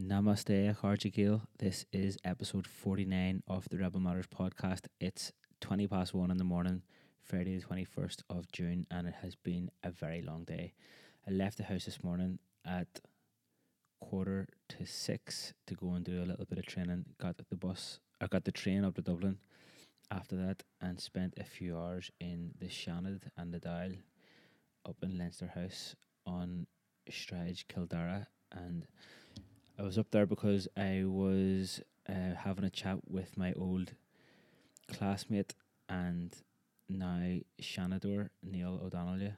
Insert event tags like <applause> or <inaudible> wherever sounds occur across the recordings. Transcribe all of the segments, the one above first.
Namaste, Harjagil. This is episode 49 of the Rebel Matters podcast. It's 20 past 1 in the morning, Friday the 21st of June, and it has been a very long day. I left the house this morning at quarter to 6 to go and do a little bit of training. Got the bus, I got the train up to Dublin after that and spent a few hours in the Seanad and the Dáil up in Leinster House on Sráid Chill Dara and I was up there because I was uh, having a chat with my old classmate and now Seanadóir Neil O'Donnell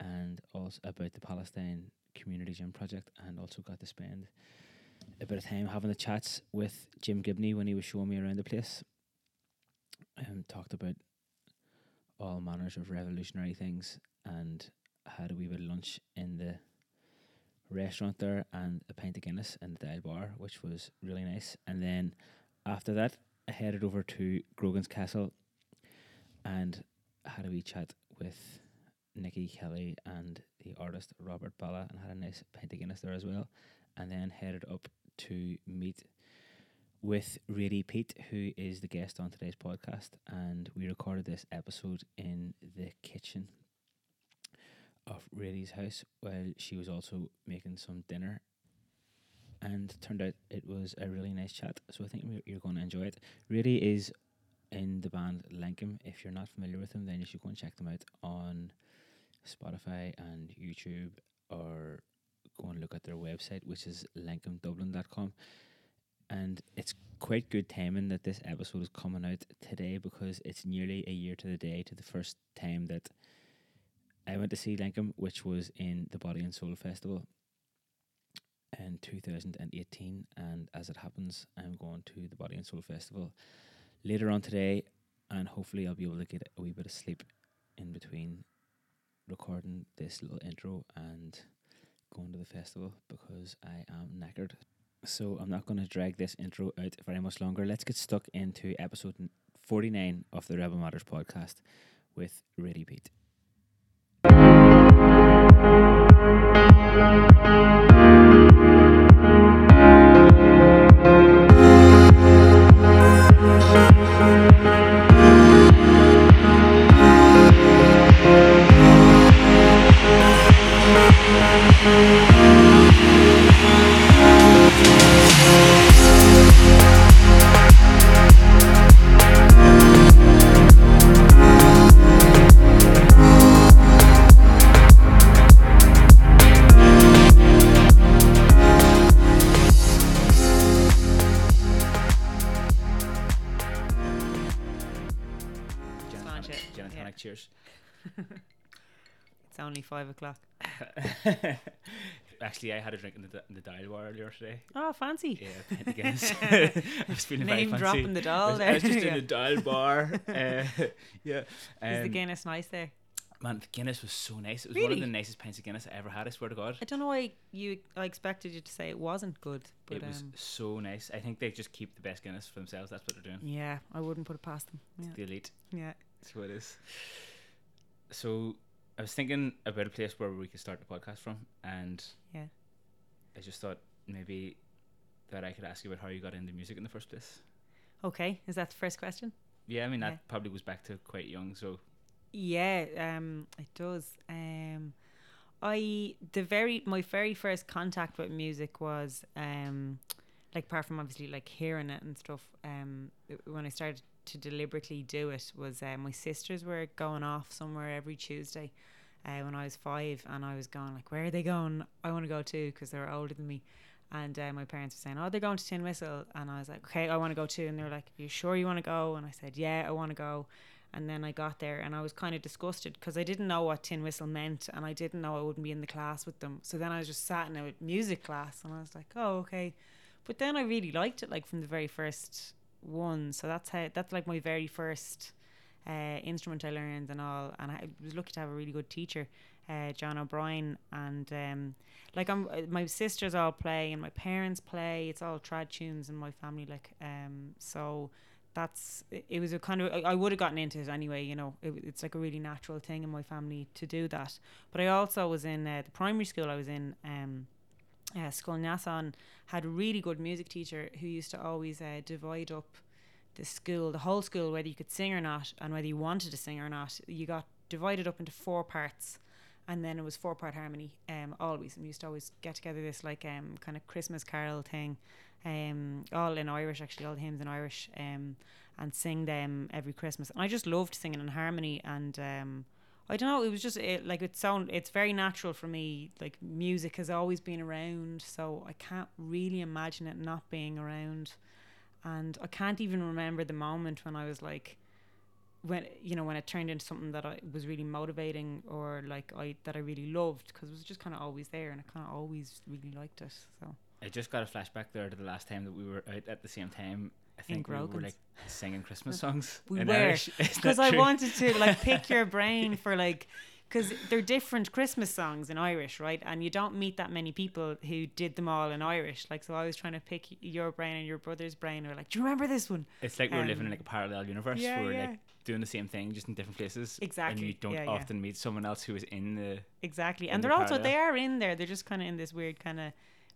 and also about the Palestine Community Gym project and also got to spend a bit of time having the chats with Jim Gibney when he was showing me around the place. Um, talked about all manners of revolutionary things and had a wee bit of lunch in the restaurant there and a pint of Guinness in the Dáil Bar, which was really nice. And then after that, I headed over to Grogan's Castle and had a wee chat with Nikki Kelly and the artist Robert Ballagh and had a nice pint of Guinness there as well. And then headed up to meet with Radie Peat, who is the guest on today's podcast. And we recorded this episode in the kitchen of Radie's house while she was also making some dinner. And turned out it was a really nice chat. So I think you're going to enjoy it. Radie is in the band Lankum. If you're not familiar with them, then you should go and check them out on Spotify and YouTube or go and look at their website, which is lankumdublin.com. And it's quite good timing that this episode is coming out today because it's nearly a year to the day to the first time that I went to see Lankum, which was in the Body and Soul Festival in 2018. And as it happens, I'm going to the Body and Soul Festival later on today, and hopefully, I'll be able to get a wee bit of sleep in between recording this little intro and going to the festival because I am knackered. So, I'm not going to drag this intro out very much longer. Let's get stuck into episode 49 of the Rebel Matters podcast with Radie Peat. Gin Actually, I had a drink in the, in the Dáil bar earlier today. Oh, fancy. Yeah, Guinness. I was feeling <laughs> <laughs> very Name fancy. dropping the I was, there. I was just in the Dáil <laughs> bar. Uh, yeah. Is the Um, Guinness nice there? man, the Guinness was so nice. It was one of the nicest pints of Guinness I ever had. I swear to God. I don't know why you. I expected you to say it wasn't good, but it was um, so nice. I think they just keep the best Guinness for themselves. That's what they're doing. yeah, I wouldn't put it past them. Yeah, The elite. yeah. That's what it is. So I was thinking about a place where we could start the podcast from, and Yeah. I just thought maybe that I could ask you about how you got into music in the first place. Okay, is that the first question? Yeah, I mean that Yeah. probably goes back to quite young. So Yeah, um, it does. Um, I the very my very first contact with music was um, like apart from obviously like hearing it and stuff. Um, when I started to deliberately do it was uh, my sisters were going off somewhere every Tuesday. Uh, when I was five, and I was going like, "Where are they going? I want to go too," because they were older than me. And uh, my parents were saying, "Oh, they're going to Tin Whistle," and I was like, "Okay, I want to go too." And they were like, "Are you sure you want to go?" And I said, "Yeah, I want to go." And then I got there and I was kind of disgusted because I didn't know what tin whistle meant and I didn't know I wouldn't be in the class with them. So then I was just sat in a music class and I was like, oh, okay. But then I really liked it like from the very first one. So that's how, that's like my very first uh, instrument I learned and all. And I was lucky to have a really good teacher, uh, John O'Brien. And um, like I'm, uh, my sisters all play and my parents play. It's all trad tunes in my family. Like, um, so that's it was a kind of I- I would have gotten into it anyway you know it, it's like a really natural thing in my family to do that but I also was in uh, the primary school I was in um uh, Scoil Neasáin had a really good music teacher who used to always uh, divide up the school, the whole school, whether you could sing or not, and whether you wanted to sing or not. You got divided up into four parts, and then it was four part harmony. Um, always, and we used to always get together this like um kind of Christmas carol thing, um, all in Irish actually, all the hymns in Irish, um, and sing them every Christmas. And I just loved singing in harmony, and um. I don't know. It was just it, like it sound. It's very natural for me. Like music has always been around, so I can't really imagine it not being around. And I can't even remember the moment when I was like, when you know when it turned into something that I was really motivating or like I that I really loved because it was just kind of always there and I kind of always really liked it. So I just got a flashback there to the last time that we were out at the same time. I think we were like singing Christmas <laughs> songs. We in were, Irish. <laughs> Is that because I wanted to like pick your <laughs> brain for like because they're different Christmas songs in Irish, right? And you don't meet that many people who did them all in Irish. Like, so I was trying to pick your brain and your brother's brain. Or like, do you remember this one? It's like we're living in Um, like a parallel universe yeah, where we're yeah. like doing the same thing just in different places. Exactly. And you don't yeah, often meet someone else who is in the Exactly. In And the they're also parallel. they are in there. They're just kind of in this weird kind of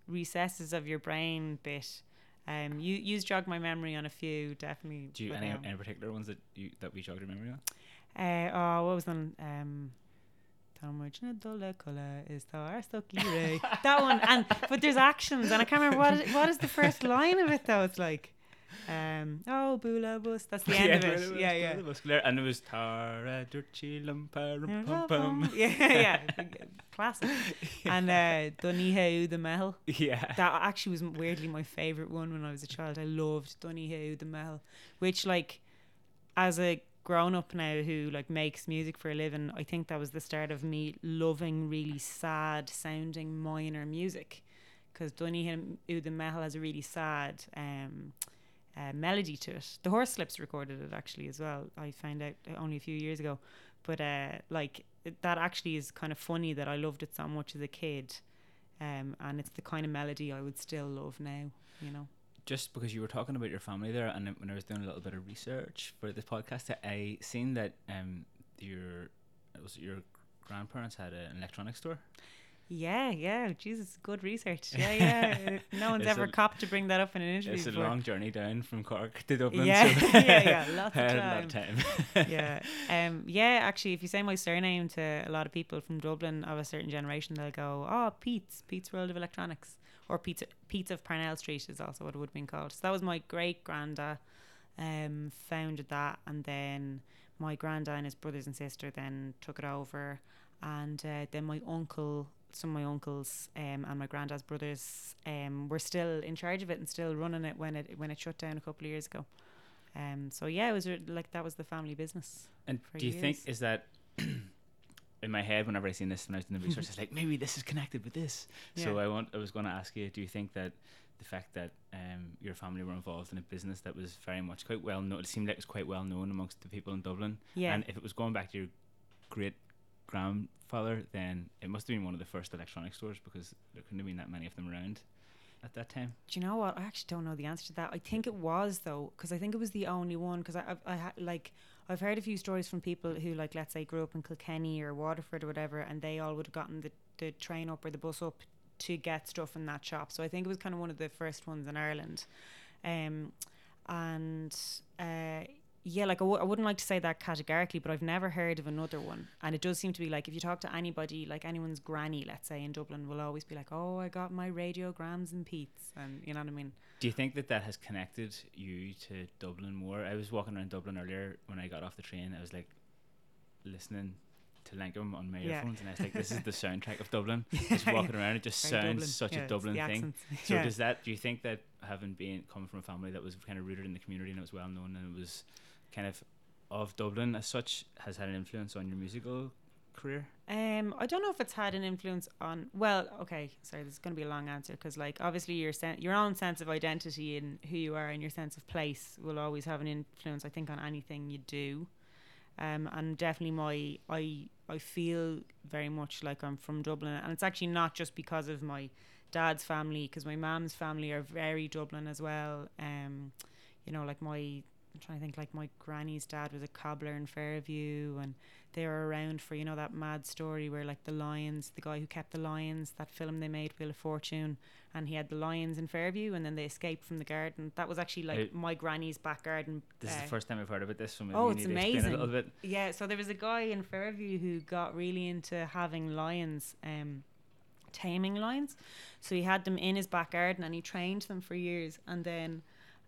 recesses of your brain bit. Um, you you jogged my memory on a few definitely. do you any, any particular ones that you that we jogged your memory on? Uh, oh, what was one? Um, Tá muid na dul cola is tá arstoki ray. <laughs> That one, and but there's actions, and I can't remember what is, what is the first line of it though. It's like, um, oh bula bus. That's the <laughs> end of Bula it. Yeah, yeah. And it was Tara Durchi Lumpar Pum Pum. <laughs> Yeah, yeah, classic. <laughs> And uh, Don Oíche Úd i mBeithil. Yeah. That actually was weirdly my favorite one when I was a child. I loved Don Oíche Úd i mBeithil, which like as a grown up now who like makes music for a living, I think that was the start of me loving really sad sounding minor music because Duniheu the Mel has a really sad um uh, melody to it. The Horslips recorded it actually as well. I found out only a few years ago, but uh, like it, that actually is kind of funny that I loved it so much as a kid, um, and it's the kind of melody I would still love now. You know. just because you were talking about your family there, and when I was doing a little bit of research for this podcast, I seen that um your was your grandparents had an electronics store. Yeah, yeah. Jesus, good research. Yeah, yeah. <laughs> no one's It's ever a- copped to bring that up in an interview. It's a long journey down from Cork to Dublin. Yeah, so <laughs> yeah, yeah, <laughs> lots of I had a lot of time. yeah. Um. Yeah. Actually, if you say my surname to a lot of people from Dublin of a certain generation, they'll go, "Oh, Peat's Peat's World of Electronics," or Peat's Peat's of Parnell Street is also what it would have been called. So that was my great granda, um, founded that, and then my granda and his brothers and sister then took it over, and uh, then my uncle. Some of my uncles um, and my granddad's brothers um, were still in charge of it and still running it when it when it shut down a couple of years ago. Um, so yeah, it was re- like that was the family business. And do you think is that <clears throat> in my head whenever I seen this when I was doing the research, it's like maybe this is connected with this. So Yeah. I want I was going to ask you, do you think that the fact that um, your family were involved in a business that was very much quite well known, it seemed like it was quite well known amongst the people in Dublin. Yeah. And if it was going back to your great grandfather, then it must have been one of the first electronic stores because there couldn't have been that many of them around at that time. Do you know what? I actually don't know the answer to that. I think it was though, because I think it was the only one. Because I, I've, I ha- like, I've heard a few stories from people who, like, let's say, grew up in Kilkenny or Waterford or whatever, and they all would have gotten the, the train up or the bus up to get stuff in that shop. So I think it was kind of one of the first ones in Ireland. Um, and uh, yeah, like I w- I wouldn't like to say that categorically, but I've never heard of another one. And it does seem to be like if you talk to anybody, like anyone's granny, let's say in Dublin, will always be like, "Oh, I got my radiograms and Peat's," and you know what I mean. Do you think that that has connected you to Dublin more? I was walking around Dublin earlier when I got off the train. I was like listening to Lankum on my Yeah. earphones, and I was like, "This is the <laughs> soundtrack of Dublin." <laughs> Just walking around, it just Very sounds Dublin. such Yeah, a Dublin thing. <laughs> So yeah. does that? Do you think that having been coming from a family that was kind of rooted in the community and it was well known and it was kind of of Dublin as such has had an influence on your musical career? Um, I don't know if it's had an influence on. Well, okay, sorry, this is going to be a long answer because, like, obviously your sen- your own sense of identity and who you are and your sense of place will always have an influence. I think on anything you do, um, and definitely my I I feel very much like I'm from Dublin, and it's actually not just because of my dad's family, because my mom's family are very Dublin as well. Um, you know, like my I'm trying to think like my granny's dad was a cobbler in Fairview and they were around for you know that mad story where like the lions the guy who kept the lions that film they made Wheel of Fortune and he had the lions in Fairview and then they escaped from the garden. That was actually like Uh, my granny's back garden This is uh, the first time I've heard about this, maybe Oh, it's need to explain it a amazing. yeah so there was a guy in Fairview who got really into having lions um taming lions. So he had them in his back garden and he trained them for years and then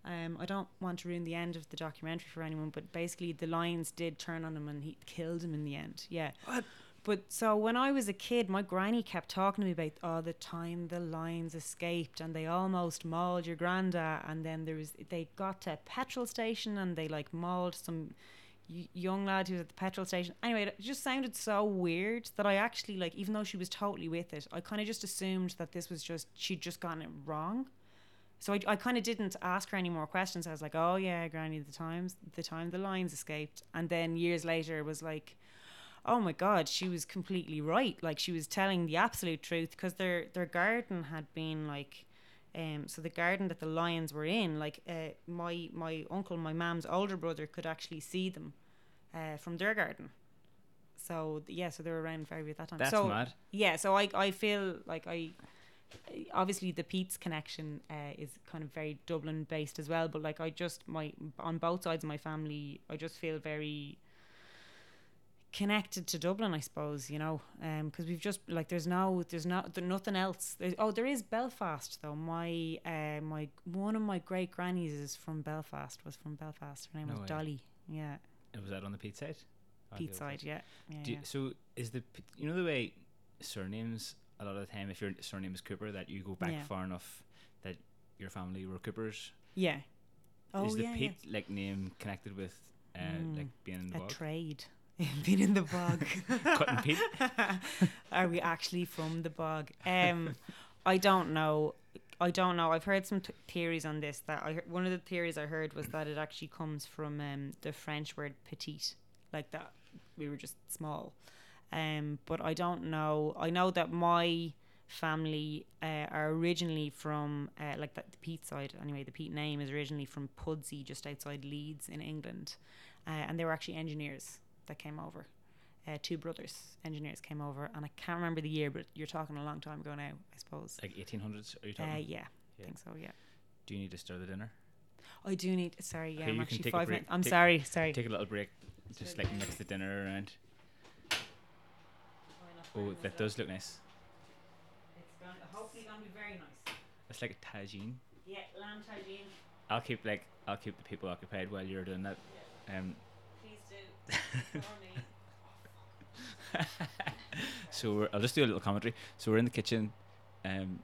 um, I don't want to ruin the end of the documentary for anyone, but basically the lions did turn on him and he killed him in the end. Yeah. What? But so when I was a kid, my granny kept talking to me about oh the time the lions escaped and they almost mauled your granda, and then there was they got to a petrol station and they like mauled some young lad who was at the petrol station. Anyway, it just sounded so weird that I actually like, even though she was totally with it, I kind of just assumed that this was just she'd just gotten it wrong. So I, I kind of didn't ask her any more questions. I was like, "Oh yeah, Granny, the times the time the lions escaped," and then years later it was like, "Oh my God, she was completely right. Like she was telling the absolute truth because their their garden had been like." Um, so the garden that the lions were in, like uh, my my uncle, my mom's older brother, could actually see them uh, from their garden. So yeah, so they were around Fairview at that time. That's so mad. yeah, so I I feel like I obviously the Peat's connection uh, is kind of very Dublin based as well, but like I just my on both sides of my family, I just feel very connected to Dublin, I suppose, you know, because we've just like there's no there's not there's nothing else. There's, oh, there is Belfast though. My uh, my one of my great grannies is from Belfast. Was from Belfast. Her name No was way. Dolly. Yeah, And Was that on the Peat side? Oh, Peat side. Yeah, yeah. You, yeah. so is the you know the way surnames a lot of the time if your surname is Cooper that you go back Yeah. far enough that your family were Coopers. yeah. Oh is the yeah, yeah. Like name connected with uh, Mm, like being in the a bog? trade. <laughs> Being in the bog. <laughs> Cutting peat? <laughs> Are we actually from the bog? Um, I don't know. I don't know. I've heard some t- theories on this. That I one of the theories I heard was that it actually comes from um, the French word petite, like that we were just small. Um, but I don't know. I know that my family uh, are originally from uh, like the, the Peat side. Anyway, the Peat name is originally from Pudsey, just outside Leeds in England, uh, and they were actually engineers that came over. Uh, two brothers, engineers, came over, and I can't remember the year, but you're talking a long time ago now, I suppose. Like 1800s? Are you talking? Uh, yeah, I think so. Yeah, Do you need to stir the dinner? I do need. Sorry, yeah, Okay, I'm actually five minutes. I'm sorry, sorry. Take a little break. Just like mix the dinner around. Oh, that does look nice. It's going, to hopefully going to be very nice. It's like a tagine. Yeah, lamb tagine. I'll keep like I'll keep the people occupied while you're doing that. Um, Please do. <laughs> For me. so we're, I'll just do a little commentary. So we're in the kitchen, um,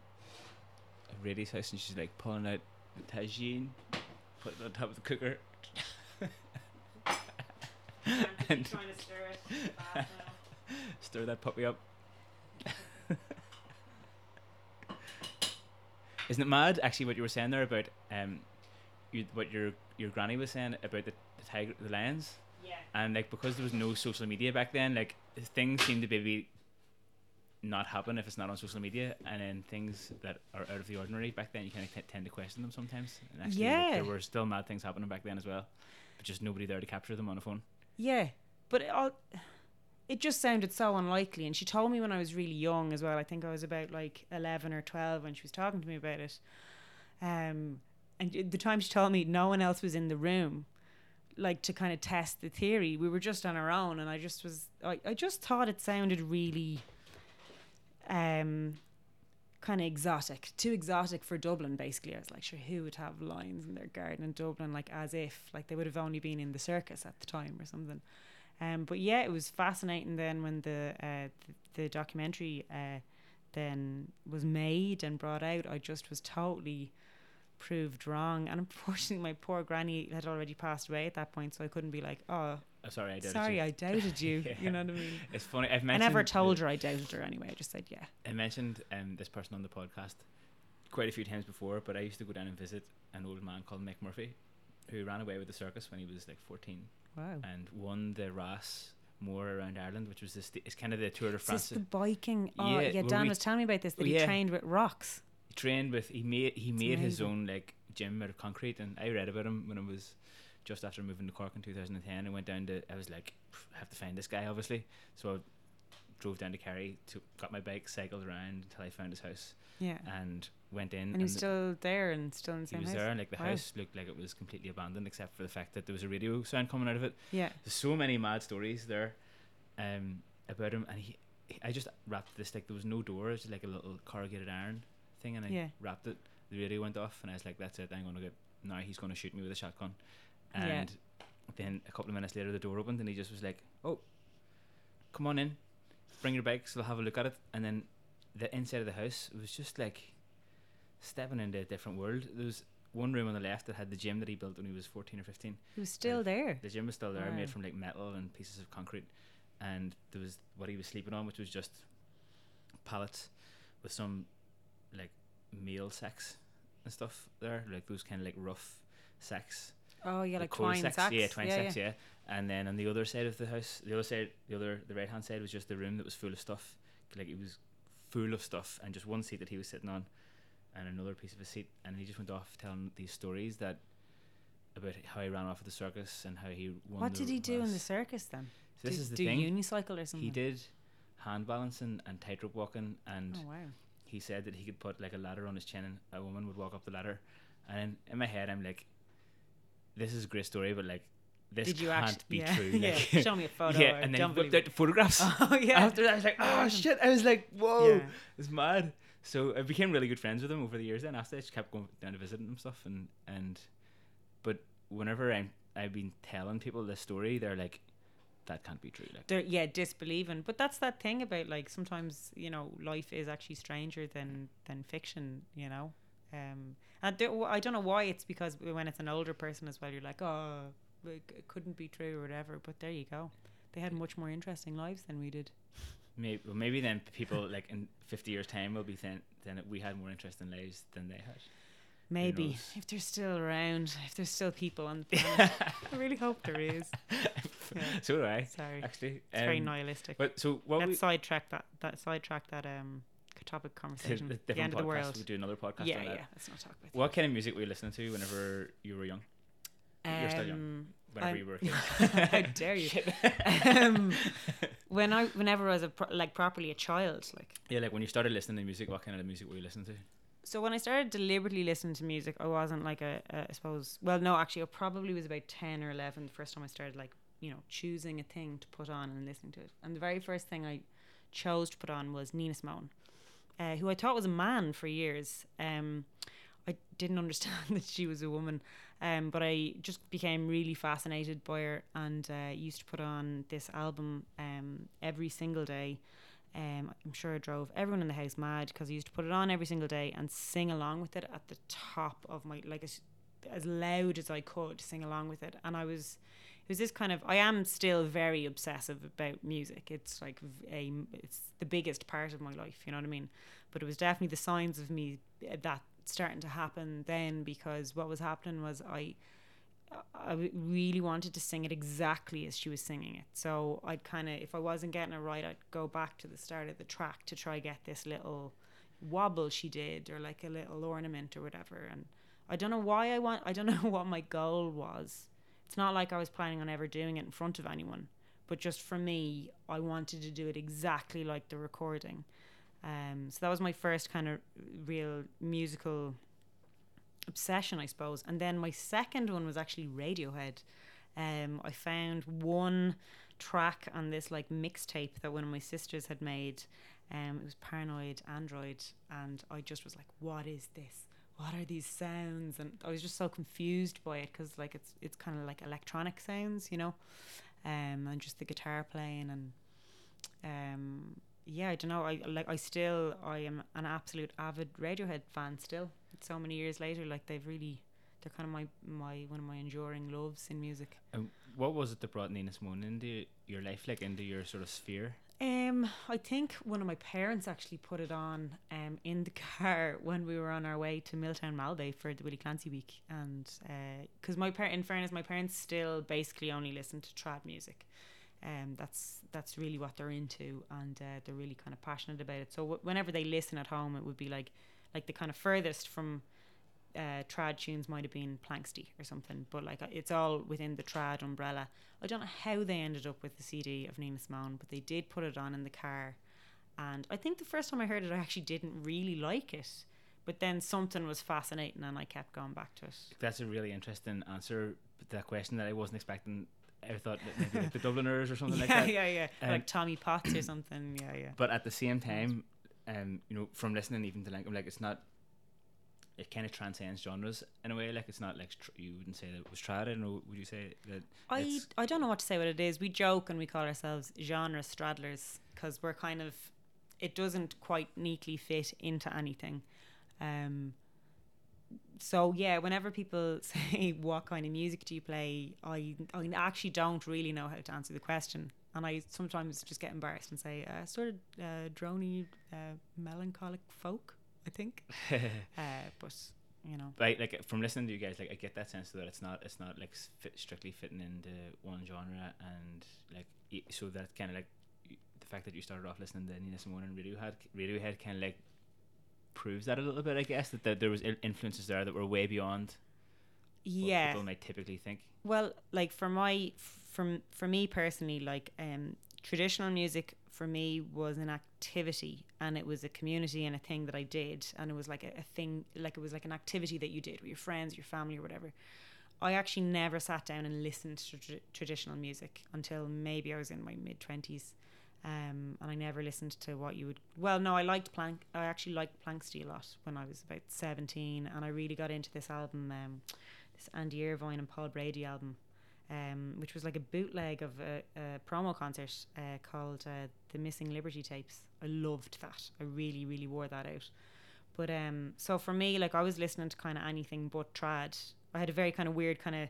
at Radie's house, and she's like pulling out the tagine, putting it on top of the cooker. <laughs> <laughs> And- trying to stir it. Stir that puppy up. Isn't it mad? Actually, what you were saying there about um, you, what your your granny was saying about the the tiger, the lions, Yeah. and like because there was no social media back then, like things seem to maybe not happen if it's not on social media, and then things that are out of the ordinary back then, you kind of t- tend to question them sometimes. And actually, Yeah. there were still mad things happening back then as well, but just nobody there to capture them on a phone. Yeah, but it, all, it just sounded so unlikely. And she told me when I was really young as well. I think I was about like eleven or twelve when she was talking to me about it. Um, and the time she told me no one else was in the room, like to kind of test the theory. We were just on our own, and I just was. I, I just thought it sounded really. Um, kind of exotic, too exotic for Dublin. Basically, I was like, sure, who would have lions in their garden in Dublin? Like as if like they would have only been in the circus at the time or something. Um, but yeah, it was fascinating. Then when the uh, the, the documentary uh, then was made and brought out, I just was totally proved wrong. And unfortunately, my poor granny had already passed away at that point, so I couldn't be like, oh, Oh, sorry, I doubted sorry, you. I doubted you. <laughs> Yeah. You know what I mean? It's funny. I've I never told her I doubted her anyway. I just said yeah. I mentioned um, this person on the podcast quite a few times before, but I used to go down and visit an old man called Mick Murphy, who ran away with the circus when he was like 14 Wow. and won the Ras more around Ireland, which was this. It's kind of the Tour de France. the biking? Oh, Yeah, yeah. Dan we- was telling me about this that Oh, he yeah. trained with rocks. He trained with. He made. He It's made his own like gym out of concrete, and I read about him when I was just after moving to Cork in 2010. I went down to. I was like, I have to find this guy, obviously. So I drove down to Kerry, to got my bike, cycled around until I found his house, Yeah. and went in. And he was the- still there and still in the same house. he was there, and like the Wow. house looked like it was completely abandoned, except for the fact that there was a radio sound coming out of it. Yeah. There's so many mad stories there, um, about him, and he, he- I just wrapped this like there was no door, it's like a little corrugated iron thing, and I Yeah. wrapped it. The radio went off, and I was like, "That's it. I'm gonna get now. He's gonna shoot me with a shotgun." Yeah. And then a couple of minutes later, the door opened, and he just was like, "Oh, come on in, bring your bikes. We'll have a look at it." And then the inside of the house was just like stepping into a different world. There was one room on the left that had the gym that he built when he was 14 or 15. It was still there. The gym was still there, Wow. made from like metal and pieces of concrete. And there was what he was sleeping on, which was just pallets with some like male sex and stuff there, like those kind of like rough sex. Oh, yeah, like twine sex, sacks. yeah, twine yeah, sex, yeah. yeah. And then on the other side of the house, the other side, the other, the right hand side was just the room that was full of stuff. Like it was full of stuff, and just one seat that he was sitting on, and another piece of a seat, and he just went off telling these stories that about how he ran off at the circus and how he won. What did he do in the circus then? So this do, is the do thing. unicycle or something? He did hand balancing and tightrope walking, and Oh wow. he said that he could put like a ladder on his chin, and a woman would walk up the ladder. And in my head, I'm like, this is a great story, but like, this Did you can't actually? be yeah. true. <laughs> yeah. Show me a <laughs> photo. yeah, and then whipped out the photographs. <laughs> Oh yeah. After that, I was like, oh shit! I was like, whoa, Yeah. it's mad. So I became really good friends with him over the years. Then after I just kept going down to visit him and stuff, and and, but whenever I'm I've been telling people this story, they're like, that can't be true. Like, They're, yeah, disbelieving. But that's that thing about like sometimes you know life is actually stranger than than fiction. You know, um, and there, I don't know why it's because when it's an older person as well, you're like, oh, it couldn't be true or whatever. But there you go. They had much more interesting lives than we did. maybe well, maybe then people like in 50 years time will be then then we had more interesting lives than they had. Maybe if they're still around, if there's still people on the planet. <laughs> I really hope there is. <laughs> Yeah. So do I Sorry, actually. it's very Um, nihilistic. But so what Let's sidetrack that. That sidetrack that um topic to conversation. the the different end of the world. We do another podcast. Yeah, on yeah. that. Let's not talk about that. What kind of music were you listening to whenever you were young? You're still young. Um, Whenever I'm- you were a kid. How <laughs> dare you? um, <laughs> when I, whenever I was a pro- like properly a child, like Yeah, like when you started listening to music, what kind of music were you listening to? so when I started deliberately listening to music, I wasn't like a, a I suppose. Well, no, actually, I probably was about ten or eleven the first time I started like you know choosing a thing to put on and listening to it. And the very first thing I chose to put on was Nina Simone, uh, who I thought was a man for years. Um, I didn't <laughs> understand that she was a woman, um, but I just became really fascinated by her and uh, used to put on this album um, every single day. Um, I'm sure it drove everyone in the house mad because I used to put it on every single day and sing along with it at the top of my like as, as loud as I could sing along with it. And I was was this kind of I am still very obsessive about music. It's like a it's the biggest part of my life. You know what I mean? But it was definitely the signs of me uh, that starting to happen then because what was happening was I. I really wanted to sing it exactly as she was singing it. So I'd kind of, if I wasn't getting it right, I'd go back to the start of the track to try get this little wobble she did or like a little ornament or whatever. And I don't know why I want, I don't <laughs> know what my goal was. It's not like I was planning on ever doing it in front of anyone, but just for me, I wanted to do it exactly like the recording. Um, so that was my first kind of real musical obsession, I suppose. And then my second one was actually Radiohead. Um, I found one track on this like mixtape that one of my sisters had made. Um, it was Paranoid Android, and I just was like, "What is this? What are these sounds?" And I was just so confused by it because like it's it's kind of like electronic sounds, you know, um, and just the guitar playing and um, yeah, I don't know. I like I still I am an absolute avid Radiohead fan still. So many years later, like they've really they're kind of my my one of my enduring loves in music. And what was it that brought Nina Simone into your life, like into your sort of sphere? Um, I think one of my parents actually put it on um in the <laughs> car when we were on our way to Miltown Malbay for the Willie Clancy week, and because my par- in fairness, my parents still basically only listen to trad music. Um, that's that's really what they're into, and uh, they're really kind of passionate about it. So w- whenever they listen at home, it would be like like the kind of furthest from uh, trad tunes might have been Planxty or something, but like it's all within the trad umbrella. I don't know how they ended up with the CD of Nina Simone, but they did put it on in the car, and I think the first time I heard it, I actually didn't really like it, but then something was fascinating, and I kept going back to it. That's a really interesting answer to that question that I wasn't expecting. I thought that maybe like the Dubliners or something <laughs> yeah, like that. yeah, yeah, Um, like Tommy Potts or something. Yeah, yeah. But at the same time, um, you know, from listening even to like, I'm like it's not. It kind of transcends genres in a way. Like it's not like tr- you wouldn't say that it was trad. Know. Would you say that? I I don't know what to say what it is. We joke and we call ourselves genre straddlers because we're kind of it doesn't quite neatly fit into anything. Um, so yeah, whenever people <laughs> say what kind of music do you play, I I actually don't really know how to answer the question, and I sometimes just get embarrassed and say uh, sort of uh, drony, uh, melancholic folk. I think, <laughs> uh, but you know, Right, like from listening to you guys, like I get that sense that it's not, it's not like fit, strictly fitting into one genre, and like so that kind of like the fact that you started off listening to Nina Simone and Radiohead, Radiohead kind of like proves that a little bit, I guess, that, that there was influences there that were way beyond what yeah. people might typically think. Well, like for my from for me personally, like um traditional music for me was an activity and it was a community and a thing that I did and it was like a, a thing like it was like an activity that you did with your friends, your family or whatever. I actually never sat down and listened to tr- traditional music until maybe I was in my mid 20s. Um, and I never listened to what you would. Well, no, I liked Plank. I actually liked Planxty a lot when I was about seventeen, and I really got into this album, um, this Andy Irvine and Paul Brady album, um, which was like a bootleg of a, a promo concert uh, called uh, the Missing Liberty Tapes. I loved that. I really, really wore that out. But um, so for me, like I was listening to kind of anything but trad. I had a very kind of weird kind of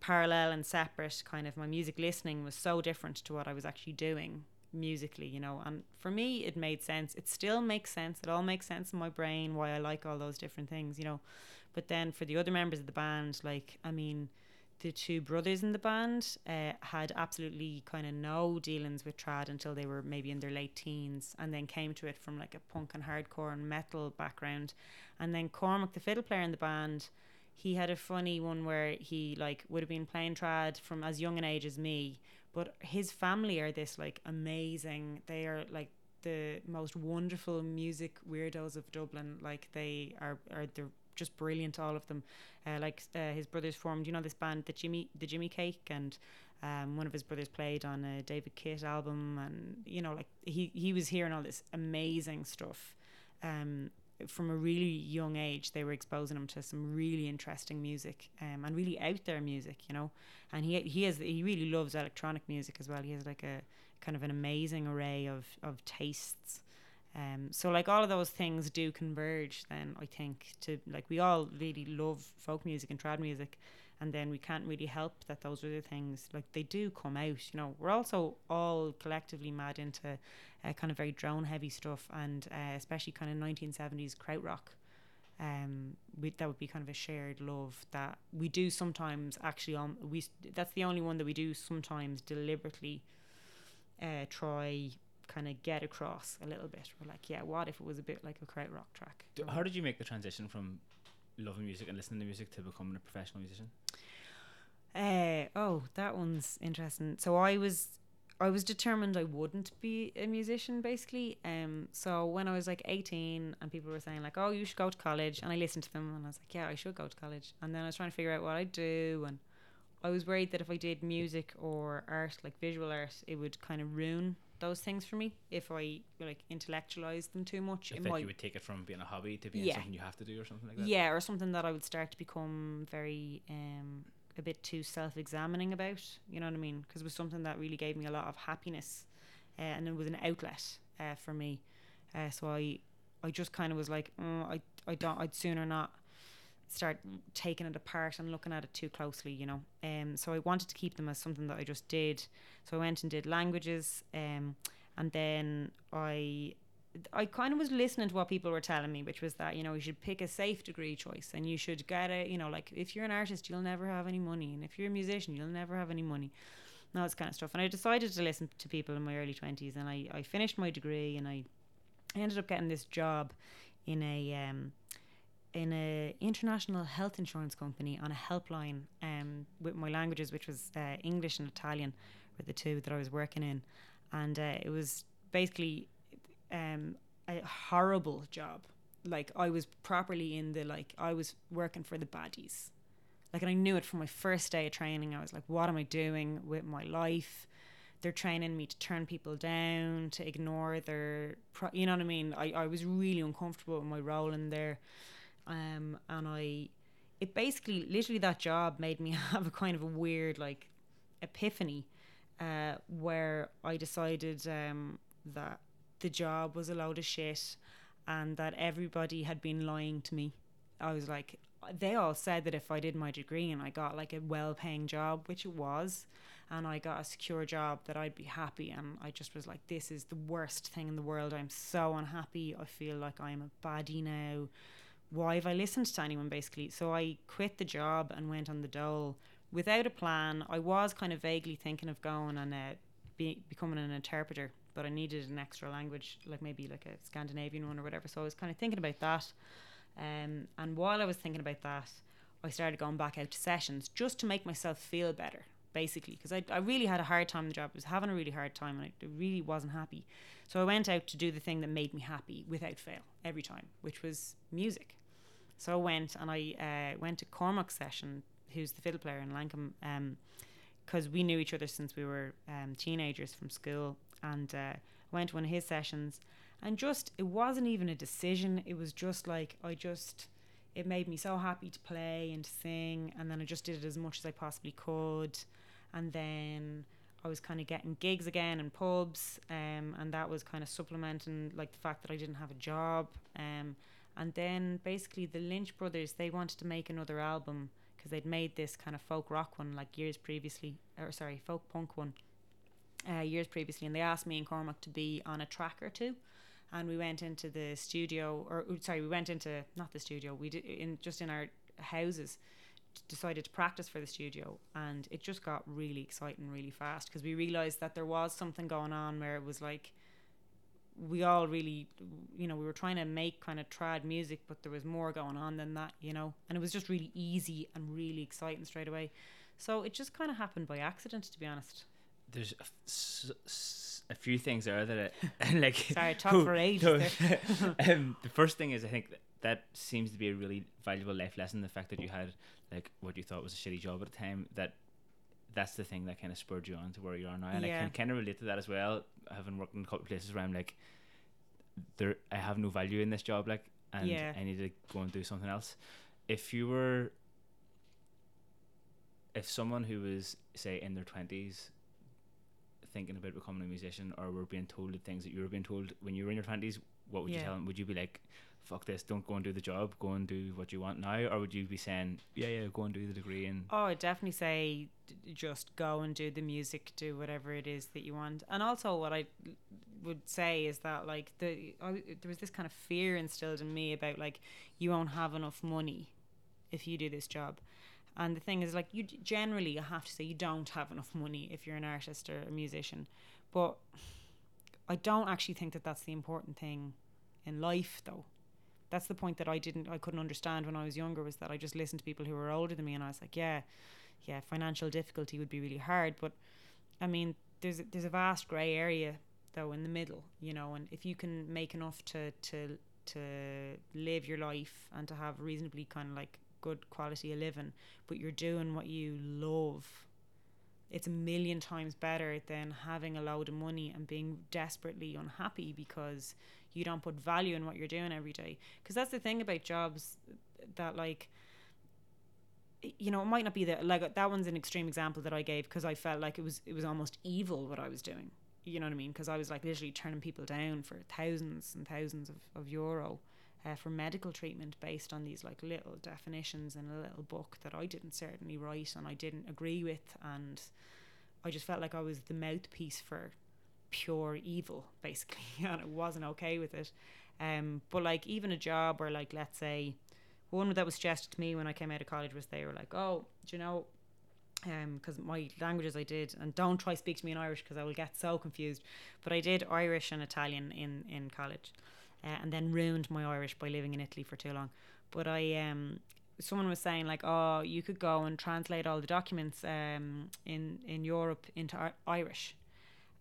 parallel and separate kind of my music listening was so different to what I was actually doing musically, you know. And for me, it made sense. It still makes sense. It all makes sense in my brain why I like all those different things, you know. But then for the other members of the band, like, I mean, the two brothers in the band uh, had absolutely kind of no dealings with trad until they were maybe in their late teens and then came to it from like a punk and hardcore and metal background. And then Cormac, the fiddle player in the band, he had a funny one where he like would have been playing trad from as young an age as me, but his family are this like amazing. They are like the most wonderful music weirdos of Dublin. Like they are are they're just brilliant, all of them. Uh, like uh, his brothers formed, you know, this band, the Jimmy the Jimmy Cake, and um, one of his brothers played on a David Kitt album, and you know, like he he was hearing all this amazing stuff. Um, from a really young age, they were exposing him to some really interesting music um, and really out there music, you know. And he he has he really loves electronic music as well. He has like a kind of an amazing array of of tastes. Um, so like all of those things do converge. Then I think to like we all really love folk music and trad music, and then we can't really help that those other things like they do come out. You know, we're also all collectively mad into uh, kind of very drone heavy stuff, and uh, especially kind of 1970s krautrock. Um, we, that would be kind of a shared love that we do sometimes actually. Um, we that's the only one that we do sometimes deliberately. Uh, try kind of get across a little bit. We're like, yeah, what if it was a bit like a krautrock track? D- How did you make the transition from loving music and listening to music to becoming a professional musician? Uh, oh, that one's interesting. So I was I was determined I wouldn't be a musician basically. Um so when I was like 18 and people were saying like, "Oh, you should go to college." And I listened to them and I was like, "Yeah, I should go to college." And then I was trying to figure out what I'd do and I was worried that if I did music or art, like visual art, it would kind of ruin those things for me if I like intellectualize them too much. If It might you would take it from being a hobby to being Yeah. something you have to do or something like that. yeah, or something that I would start to become very um a bit too self-examining about. You know what I mean? Because it was something that really gave me a lot of happiness, uh, and it was an outlet uh, for me. Uh, so I, I just kind of was like, mm, I, I don't, I'd sooner not start taking it apart and looking at it too closely. You know. Um. So I wanted to keep them as something that I just did. So I went and did languages. Um. And then I I kind of was listening to what people were telling me, which was that you know you should pick a safe degree choice, and you should get a you know like if you're an artist, you'll never have any money, and if you're a musician, you'll never have any money, and all this kind of stuff. And I decided to listen to people in my early twenties, and I I finished my degree, and I I ended up getting this job in a um in a international health insurance company on a helpline um, with my languages, which was uh, English and Italian, were the two that I was working in, and uh, it was basically um, a horrible job. Like I was properly in the like I was working for the baddies, like and I knew it from my first day of training. I was like, what am I doing with my life? They're training me to turn people down, to ignore their, pro- you know what I mean. I, I was really uncomfortable with my role in there um, and I, it basically, literally, that job made me <laughs> have a kind of a weird like epiphany, uh, where I decided um, that the job was a load of shit, and that everybody had been lying to me. I was like, they all said that if I did my degree and I got like a well-paying job, which it was, and I got a secure job, that I'd be happy. And I just was like, this is the worst thing in the world. I'm so unhappy. I feel like I'm a baddie now why have I listened to anyone basically? So I quit the job and went on the dole without a plan. I was kind of vaguely thinking of going and uh, be, becoming an interpreter, but I needed an extra language, like maybe like a Scandinavian one or whatever. So I was kind of thinking about that. Um, and while I was thinking about that, I started going back out to sessions just to make myself feel better, basically, because I, I really had a hard time in the job. I was having a really hard time and I really wasn't happy. So I went out to do the thing that made me happy without fail every time, which was music. So I went and I uh, went to Cormac's session, who's the fiddle player in Lankum, because um, we knew each other since we were um, teenagers from school. And uh, went to one of his sessions, and just it wasn't even a decision. It was just like I just it made me so happy to play and to sing, and then I just did it as much as I possibly could, and then. I was kind of getting gigs again in pubs, um, and that was kind of supplementing like the fact that I didn't have a job. Um, and then basically the Lynch brothers they wanted to make another album because they'd made this kind of folk rock one like years previously, or sorry, folk punk one uh, years previously, and they asked me and Cormac to be on a track or two. And we went into the studio, or sorry, we went into not the studio. We did in just in our houses decided to practice for the studio and it just got really exciting really fast because we realized that there was something going on where it was like we all really, you know, we were trying to make kind of trad music, but there was more going on than that, you know, and it was just really easy and really exciting straight away. So it just kind of happened by accident, to be honest. There's a, f- s- a few things there that, it, <laughs> like, sorry, I talked for ages. <laughs> <laughs> um, the first thing is, I think that, that seems to be a really valuable life lesson. The fact that you had like what you thought was a shitty job at the time that that's the thing that kind of spurred you on to where you are now, and yeah. I can kind of relate to that as well. Having worked in a couple of places where I'm like, there, I have no value in this job, like, and yeah. I need to go and do something else. If you were, if someone who was say in their twenties, thinking about becoming a musician, or were being told the things that you were being told when you were in your twenties, what would yeah. you tell them? Would you be like, fuck this, don't go and do the job, go and do what you want now? Or would you be saying, yeah, yeah, go and do the degree? And oh, I'd definitely say just go and do the music, do whatever it is that you want. And also, what I would say is that, like, the I, there was this kind of fear instilled in me about, like, you won't have enough money if you do this job. And the thing is, like, you generally, I have to say, you don't have enough money if you're an artist or a musician. But I don't actually think that that's the important thing in life, though that's the point that I didn't I couldn't understand when I was younger was that I just listened to people who were older than me and I was like yeah yeah financial difficulty would be really hard. But I mean there's a, there's a vast gray area though in the middle you know and if you can make enough to to to live your life and to have reasonably kind of like good quality of living but you're doing what you love it's a million times better than having a load of money and being desperately unhappy because you don't put value in what you're doing every day. Because that's the thing about jobs that like you know it might not be that like that one's an extreme example that I gave because I felt like it was it was almost evil what I was doing. You know what I mean? Because I was like literally turning people down for thousands and thousands of, of euro uh, for medical treatment based on these like little definitions in a little book that I didn't certainly write and I didn't agree with. And I just felt like I was the mouthpiece for pure evil basically <laughs> and it wasn't okay with it. Um but like even a job or like let's say one that was suggested to me when I came out of college was they were like oh do you know um because my languages I did and don't try speak to me in Irish because I will get so confused but I did Irish and Italian in in college uh, and then ruined my Irish by living in Italy for too long. But I um someone was saying like oh you could go and translate all the documents um in in Europe into Ir- Irish,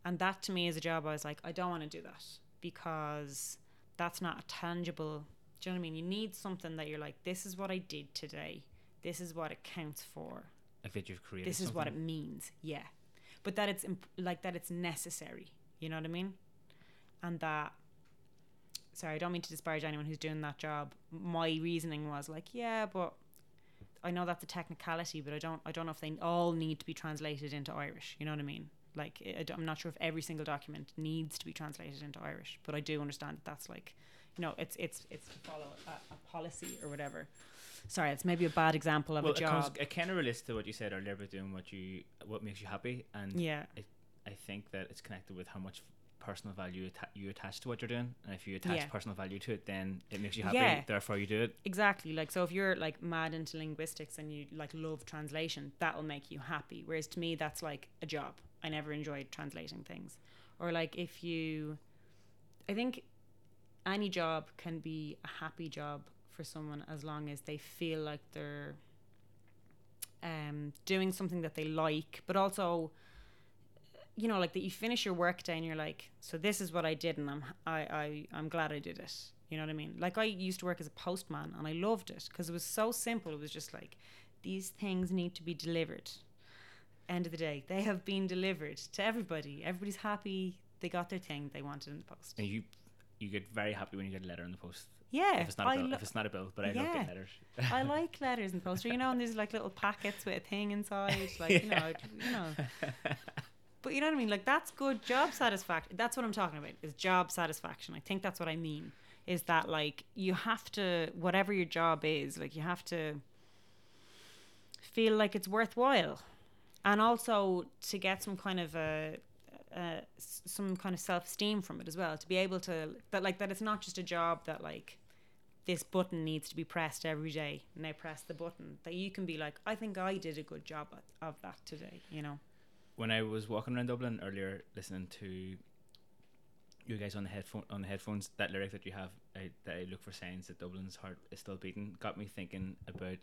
and that to me is a job I was like I don't want to do that because that's not a tangible. Do you know what I mean? You need something that you're like this is what I did today. This is what it counts for Like that you've created. this is what it means yeah but that it's imp- like that it's necessary you know what i mean and that sorry i don't mean to disparage anyone who's doing that job my reasoning was like yeah but i know that's a technicality but i don't i don't know if they all need to be translated into irish you know what i mean like I- i'm not sure if every single document needs to be translated into irish but i do understand that that's like you know it's it's it's to follow a, a policy or whatever sorry it's maybe a bad example of well, a it, comes, job it kind of relates to what you said earlier about doing what you what makes you happy, and yeah I think that it's connected with how much personal value atta- you attach to what you're doing, and if you attach Yeah. personal value to it, then it makes you happy. Yeah. Therefore, you do it. Exactly. Like so if you're like mad into linguistics and you like love translation, that'll make you happy. Whereas to me that's like a job. I never enjoyed translating things. Or like if you I think any job can be a happy job for someone as long as they feel like they're um doing something that they like, but also you know, like that you finish your work day and you're like, so this is what I did and I'm I, I I'm glad I did it. You know what I mean? Like I used to work as a postman and I loved it because it was so simple. It was just like these things need to be delivered. End of the day, they have been delivered to everybody. Everybody's happy. They got their thing they wanted in the post. And you you get very happy when you get a letter in the post. Yeah, if it's not a bill, lo- if it's not a bill, but I love Yeah. getting letters. I <laughs> like letters in the post. Or, You know, and there's like little packets with a thing inside. <laughs> Like you know, you know. But you know what I mean? Like that's good job satisfaction. That's what I'm talking about. Is job satisfaction. I think that's what I mean. Is that like you have to whatever your job is, like you have to feel like it's worthwhile, and also to get some kind of a. Some kind of self-esteem from it as well to be able to that like that it's not just a job that like this button needs to be pressed every day and now press the button that you can be like i think i did a good job of that today you know when I was walking around Dublin earlier, listening to you guys on the headphone on the headphones, that lyric that you have, I, that I look for signs that Dublin's heart is still beating, got me thinking about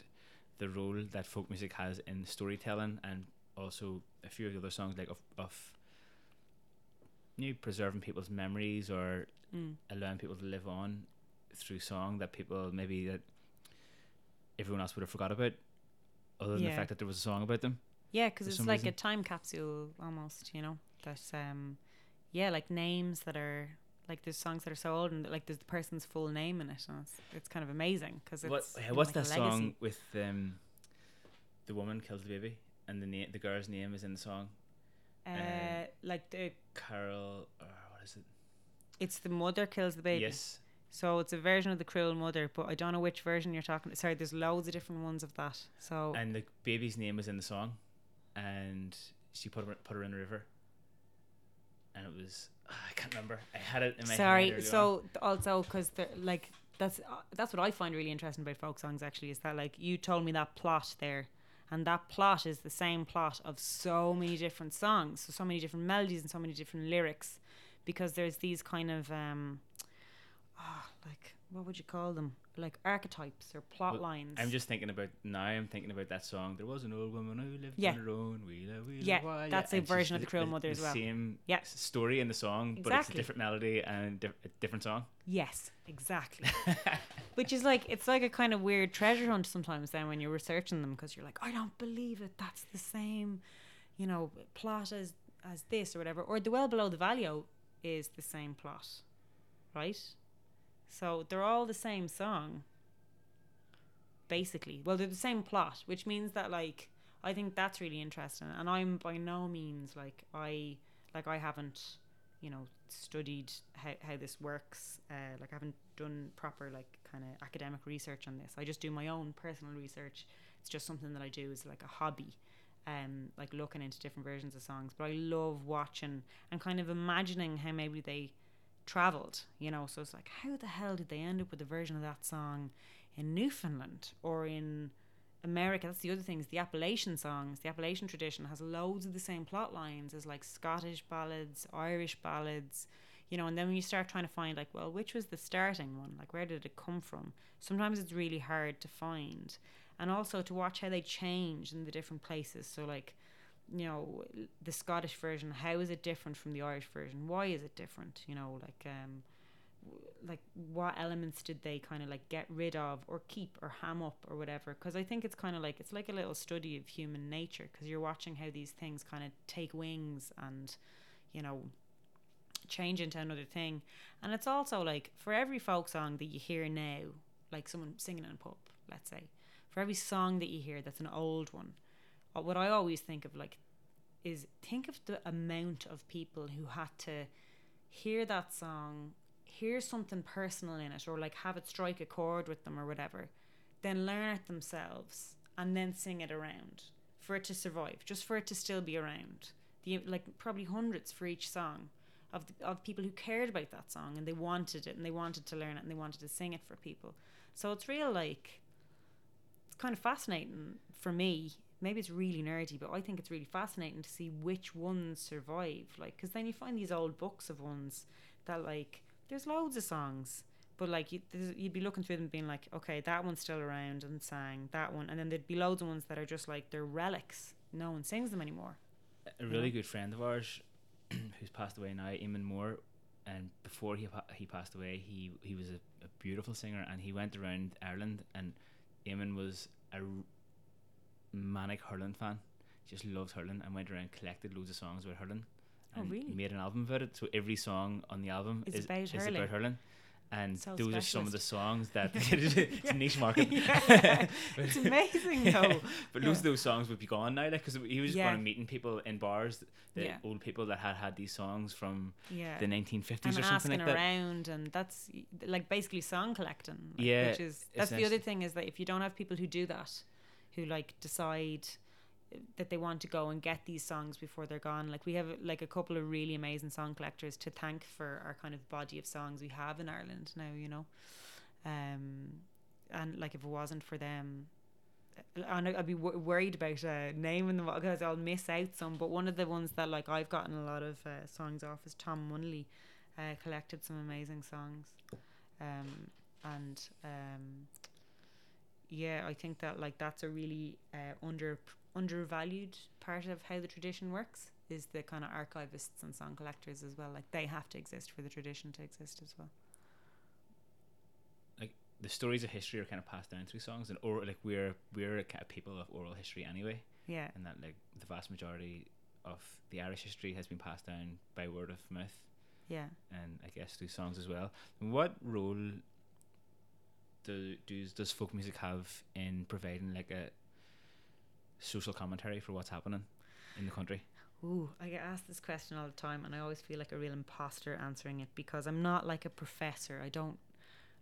the role that folk music has in storytelling, and also a few of the other songs like of of you know, preserving people's memories or mm. allowing people to live on through song that people maybe that everyone else would have forgot about, other than the fact that there was a song about them. yeah because it's like a time capsule almost you know that's um yeah like names that are like there's songs that are so old and like there's the person's full name in it and it's, it's kind of amazing because it's What, yeah, what's like that song with um, the woman kills the baby and the na- the girl's name is in the song? uh, like the Carol, or what is it? it's the mother kills the baby Yes, so it's a version of the cruel mother but i don't know which version you're talking sorry there's loads of different ones of that so and the baby's name is in the song, and she put her put her in the river, and it was I can't remember. I had it in my head Sorry. on. So th- also because like that's uh, that's what I find really interesting about folk songs. Actually, is that like you told me that plot there, and that plot is the same plot of so many different songs, so so many different melodies and so many different lyrics, because there's these kind of um, ah, like what would you call them? Like archetypes or plot Well, lines. I'm just thinking about now. I'm thinking about that song. There was an old woman who lived Yeah. on her own. Wheeler, wheeler, Yeah, why, that's a and version of the Cruel the, Mother the as well. Same Yeah. story in the song, but it's a different melody and a different song. Yes, exactly. <laughs> Which is like it's like a kind of weird treasure hunt sometimes. Then when you're researching them, because you're like, I don't believe it. That's the same, you know, plot as as this or whatever. Or the well below the valley is the same plot, right? So they're all the same song. Basically, well, they're the same plot, which means that like I think that's really interesting. And I'm by no means like I like I haven't you know studied how, how this works uh, like i haven't done proper like kind of academic research on this i just do my own personal research it's just something that i do as like a hobby um like looking into different versions of songs but i love watching and kind of imagining how maybe they traveled you know so it's like how the hell did they end up with a version of that song in newfoundland or in America, that's the other thing, is the Appalachian songs. The Appalachian tradition has loads of the same plot lines as like Scottish ballads, Irish ballads, you know and then when you start trying to find like well which was the starting one? Like where did it come from? Sometimes it's really hard to find. And also to watch how they change in the different places. So like you know the scottish version how is it different from the irish version? Why is it different? You know like um like what elements did they kind of like get rid of or keep or ham up or whatever? Because i think it's kind of like it's like a little study of human nature because you're watching how these things kind of take wings and you know change into another thing. And it's also like for every folk song that you hear now like someone singing in a pub let's say for every song that you hear that's an old one Uh, what i always think of like is think of the amount of people who had to hear that song hear something personal in it or like have it strike a chord with them or whatever, then learn it themselves and then sing it around for it to survive, just for it to still be around. The like probably hundreds for each song of the, of people who cared about that song and they wanted it and they wanted to learn it and they wanted to sing it for people. So it's real like it's kind of fascinating for me. Maybe it's really nerdy, but I think it's really fascinating to see which ones survive. Like, because then you find these old books of ones that like there's loads of songs but like you, you'd be looking through them being like okay that one's still around and sang that one and then there'd be loads of ones that are just like they're relics no one sings them anymore a really yeah. good friend of ours <clears throat> who's passed away now Eamon Moore and before he he passed away he he was a, a beautiful singer and he went around Ireland and Eamon was a manic hurling fan just loved hurling and went around collected loads of songs about hurling Oh, really? Made an album about it. So every song on the album is, is, about, is hurling. about hurling. And so those specialist. are some of the songs that <laughs> <laughs> it's a niche market. <laughs> it's amazing though. but yeah. loads of those songs would be gone now, like because he was yeah. going and meeting people in bars, the yeah. old people that had had these songs from yeah. the 1950s and or something like that. around, and that's like basically song collecting. Like, yeah, which is that's the other thing is that if you don't have people who do that, who like decide that they want to go and get these songs before they're gone. Like we have like a couple of really amazing song collectors to thank for our kind of body of songs we have in Ireland now, you know. Um, and like if it wasn't for them, and I'd be worried about uh, naming them because I'll miss out some. But one of the ones that like I've gotten a lot of uh, songs off is Tom Munnelly, uh, collected some amazing songs, um, and um, yeah, I think that like that's a really uh, under undervalued part of how the tradition works is the kind of archivists and song collectors as well. Like they have to exist for the tradition to exist as well. Like the stories of history are kind of passed down through songs, and or like we're we're a kind of people of oral history anyway. Yeah. And that like the vast majority of the Irish history has been passed down by word of mouth. Yeah. And I guess through songs as well. What role do, does does folk music have in providing like a social commentary for what's happening in the country? Ooh, I get asked this question all the time, and I always feel like a real imposter answering it because I'm not like a professor. I don't,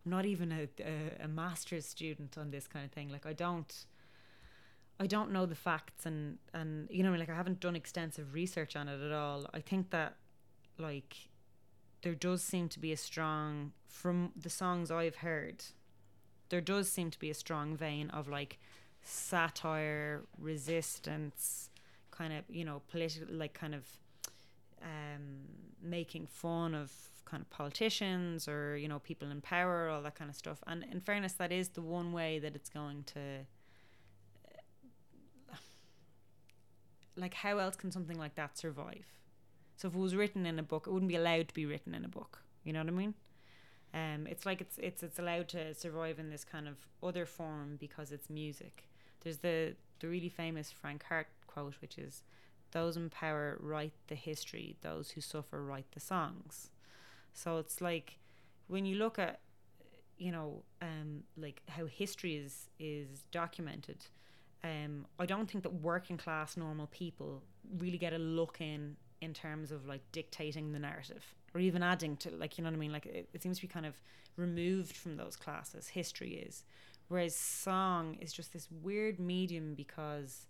I'm not even a, a, a master's student on this kind of thing. Like I don't, I don't know the facts, and and you know, like I haven't done extensive research on it at all. I think that, like, there does seem to be a strong from the songs I've heard. There does seem to be a strong vein of like satire, resistance, kind of you know political, like kind of um, making fun of kind of politicians or you know people in power, all that kind of stuff. And in fairness, that is the one way that it's going to. Like, how else can something like that survive? So, if it was written in a book, it wouldn't be allowed to be written in a book. You know what I mean? Um, it's like it's it's it's allowed to survive in this kind of other form because it's music. There's the the really famous Frank Harte quote, which is, "Those in power write the history; those who suffer write the songs." So it's like when you look at, you know, um, like how history is is documented. Um, I don't think that working class normal people really get a look in in terms of like dictating the narrative or even adding to like you know what I mean? Like it, it seems to be kind of removed from those classes. History is. Whereas song is just this weird medium because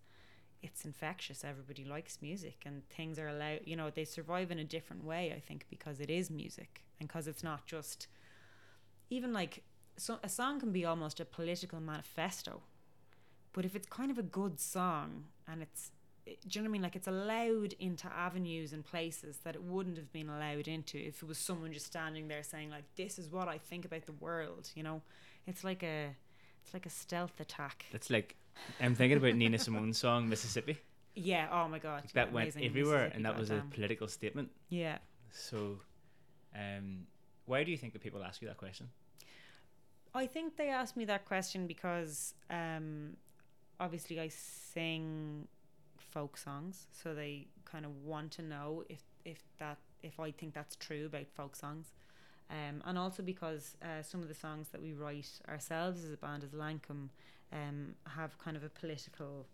it's infectious. Everybody likes music and things are allowed you know they survive in a different way I think because it is music and because it's not just even like so a song can be almost a political manifesto but if it's kind of a good song and it's do you know what I mean? Like it's allowed into avenues and places that it wouldn't have been allowed into if it was someone just standing there saying like, "This is what I think about the world." You know, it's like a, it's like a stealth attack. That's like I'm thinking about Nina Simone's song Mississippi. Yeah. Oh my god. That went everywhere, and that was a political statement. Yeah. So, um, why do you think that people ask you that question? I think they asked me that question because um, obviously I sing folk songs, so they kind of want to know if if that if I think that's true about folk songs, um, and also because uh, some of the songs that we write ourselves as a band as Lankum um, have kind of a political.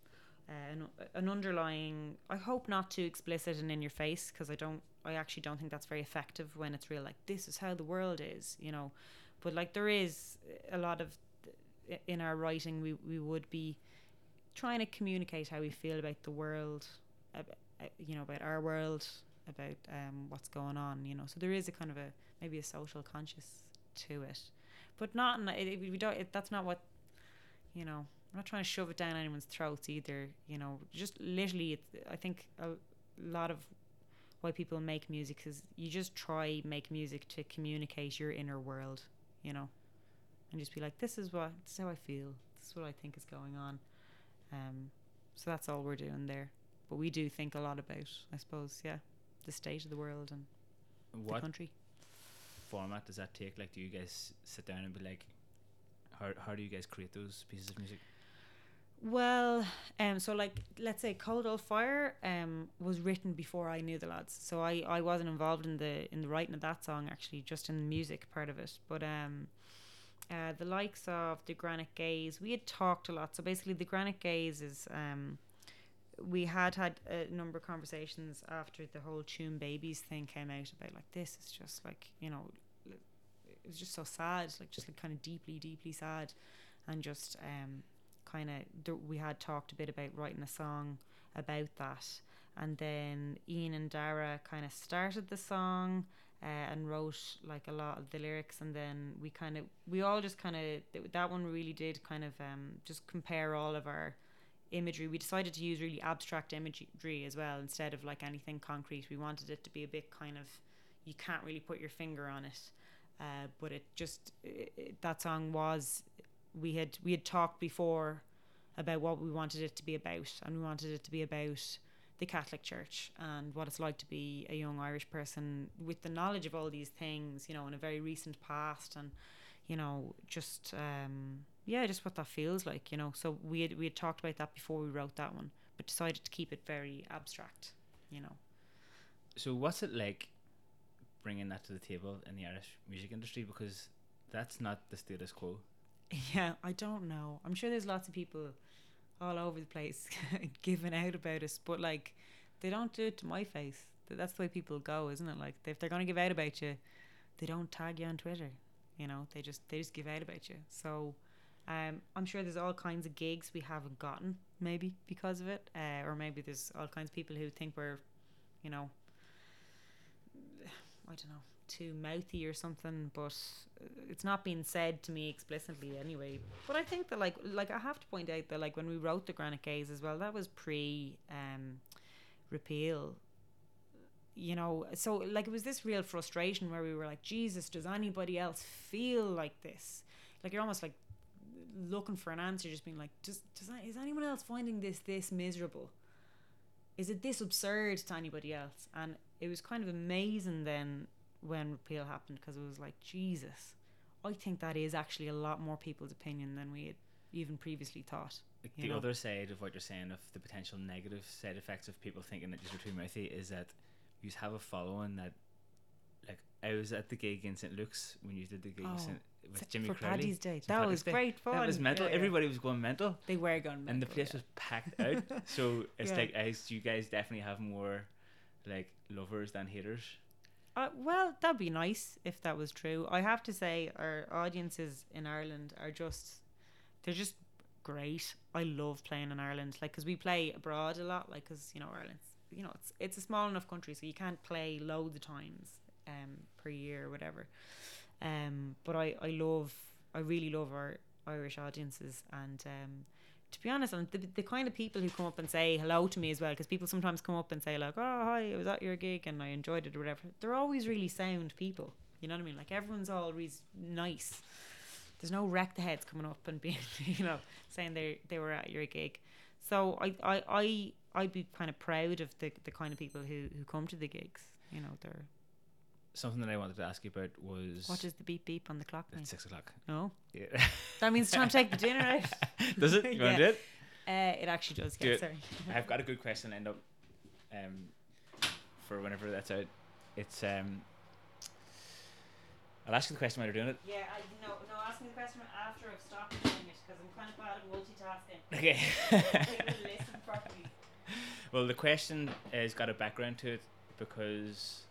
Uh, an, an underlying i hope not too explicit and in your face because i don't i actually don't think that's very effective when it's real like this is how the world is you know but like there is a lot of in our writing we, we would be trying to communicate how we feel about the world ab- uh, you know about our world about um, what's going on you know so there is a kind of a maybe a social conscious to it but not in, it, we don't it, that's not what you know I'm not trying to shove it down anyone's throats either you know just literally I think a lot of why people make music is you just try make music to communicate your inner world you know, and just be like, this is what, this is how I feel. This is what I think is going on. Um, so that's all we're doing there. But we do think a lot about, I suppose, yeah, the state of the world and the What country. format does that take? Like, do you guys sit down and be like, how how do you guys create those pieces of music? Well, um, so like let's say Cold Old Fire um was written before I knew the lads, so I, I wasn't involved in the in the writing of that song actually, just in the music part of it. But um, uh, the likes of the Granite Gaze, we had talked a lot. So basically, the Granite Gaze is um, we had had a number of conversations after the whole Tuam Babies thing came out about like this is just like you know, it was just so sad, like just like kind of deeply deeply sad, and just um kind of we had talked a bit about writing a song about that. And then Ian and Dara kind of started the song uh, and wrote like a lot of the lyrics and then we kind of we all just kind of that one really did kind of um, just compare all of our imagery. We decided to use really abstract imagery as well instead of like anything concrete. We wanted it to be a bit kind of you can't really put your finger on it uh, but it just it, it, that song was we had we had talked before about what we wanted it to be about and we wanted it to be about the Catholic Church and what it's like to be a young Irish person with the knowledge of all these things, you know, in a very recent past and you know, just um yeah, just what that feels like, you know. So we had we had talked about that before we wrote that one, but decided to keep it very abstract, you know. So, what's it like bringing that to the table in the Irish music industry? Because that's not the status quo. <laughs> Yeah, I don't know. I'm sure there's lots of people all over the place <laughs> giving out about us, but like they don't do it to my face. That's the way people go, isn't it? Like if they're gonna give out about you, they don't tag you on Twitter. You know, they just they just give out about you. So um, I'm sure there's all kinds of gigs we haven't gotten, maybe because of it, uh, or maybe there's all kinds of people who think we're, you know, <sighs> I don't know, too mouthy or something. But uh, it's not being said to me explicitly anyway. But I think that like like I have to point out that like when we wrote the Granite Gaze as well, that was pre um, repeal. You know, so like it was this real frustration where we were like, Jesus, does anybody else feel like this? Like you're almost like looking for an answer, just being like, does does that, is anyone else finding this this miserable? Is it this absurd to anybody else? And it was kind of amazing then when repeal happened because it was like Jesus. I think that is actually a lot more people's opinion than we had even previously thought. Like the know. other side of what you're saying of the potential negative side effects of people thinking that you're too mouthy is that you have a following that like I was at the gig in St Luke's when you did the gig Oh, St- with Jimmy for Crowley. Paddy's Day. That Patrick's was Day. great fun. That was mental. Yeah, yeah. Everybody was going mental. They were going mental, and the place yeah. was packed out. <laughs> So it's like I, you guys definitely have more like lovers than haters. Uh, well, that'd be nice if that was true. I have to say, our audiences in Ireland are just, they're just great. I love playing in Ireland, like, because we play abroad a lot, like, because, you know, Ireland's, you know, it's it's a small enough country, so you can't play loads of times um, per year or whatever. Um, but I, I love, I really love our Irish audiences, and um, to be honest, and the, the kind of people who come up and say hello to me as well, because people sometimes come up and say like, "Oh, hi, I was at your gig and I enjoyed it" or whatever. They're always really sound people. You know what I mean? Like everyone's always nice. There's no wreck the heads coming up and <laughs> being, you know, saying they they were at your gig. So I I I I'd be kind of proud of the the kind of people who who come to the gigs. You know, they're Something that I wanted to ask you about was what does the beep beep on the clock mean? it's six o'clock. No, Yeah. <laughs> that means it's time to take the dinner out. <laughs> Does it? You want to do it? Uh, it actually does. Do Yeah, it. sorry. <laughs> I've got a good question lined up um, for whenever that's out. It's um, I'll ask you the question while you're doing it. Yeah, I no no. Ask me the question after I've stopped doing it because I'm kind of bad at multitasking. Okay. I will listen properly. well, the question has got a background to it because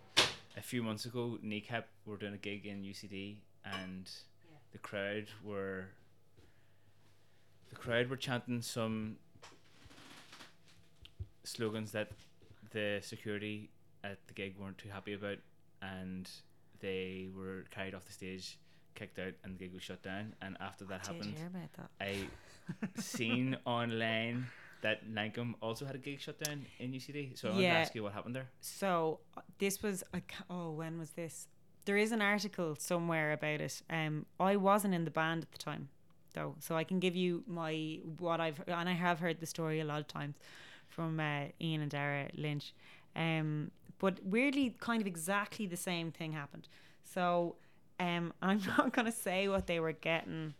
a few months ago, Kneecap were doing a gig in UCD, and Yeah. the crowd were the crowd were chanting some slogans that the security at the gig weren't too happy about, and they were carried off the stage, kicked out, and the gig was shut down. And after that Did happened, that? I <laughs> seen online that Lankum also had a gig shut down in UCD. So I want to Yeah. ask you what happened there. So uh, this was ca- oh when was this? There is an article somewhere about it. Um, I wasn't in the band at the time, though, so I can give you my what I've and I have heard the story a lot of times from uh, Ian and Dara Lynch. Um, but weirdly, kind of exactly the same thing happened. So, um, <laughs> I'm not gonna say what they were getting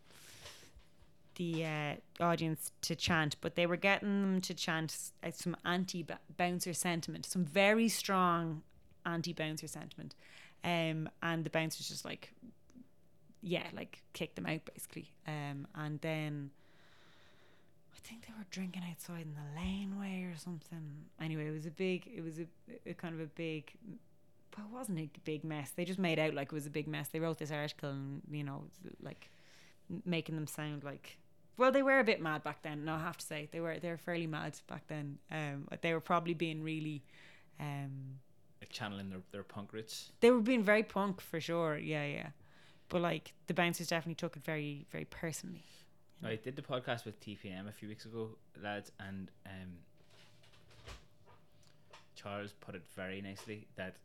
the uh, audience to chant, but they were getting them to chant uh, some anti bouncer sentiment, some very strong anti bouncer sentiment. Um, and the bouncers just like, yeah, like kicked them out basically. Um, and then I think they were drinking outside in the laneway or something. Anyway, it was a big, it was a, a kind of a big, well, it wasn't a big mess. They just made out like it was a big mess. They wrote this article and, you know, like making them sound like well they were a bit mad back then no i have to say. They were they were fairly mad back then. Um but they were probably being really um channeling their, their punk roots. they were being very punk for sure. Yeah yeah. But like the bouncers definitely took it very very personally. I did the podcast with TPM a few weeks ago, lads, and um, Charles put it very nicely that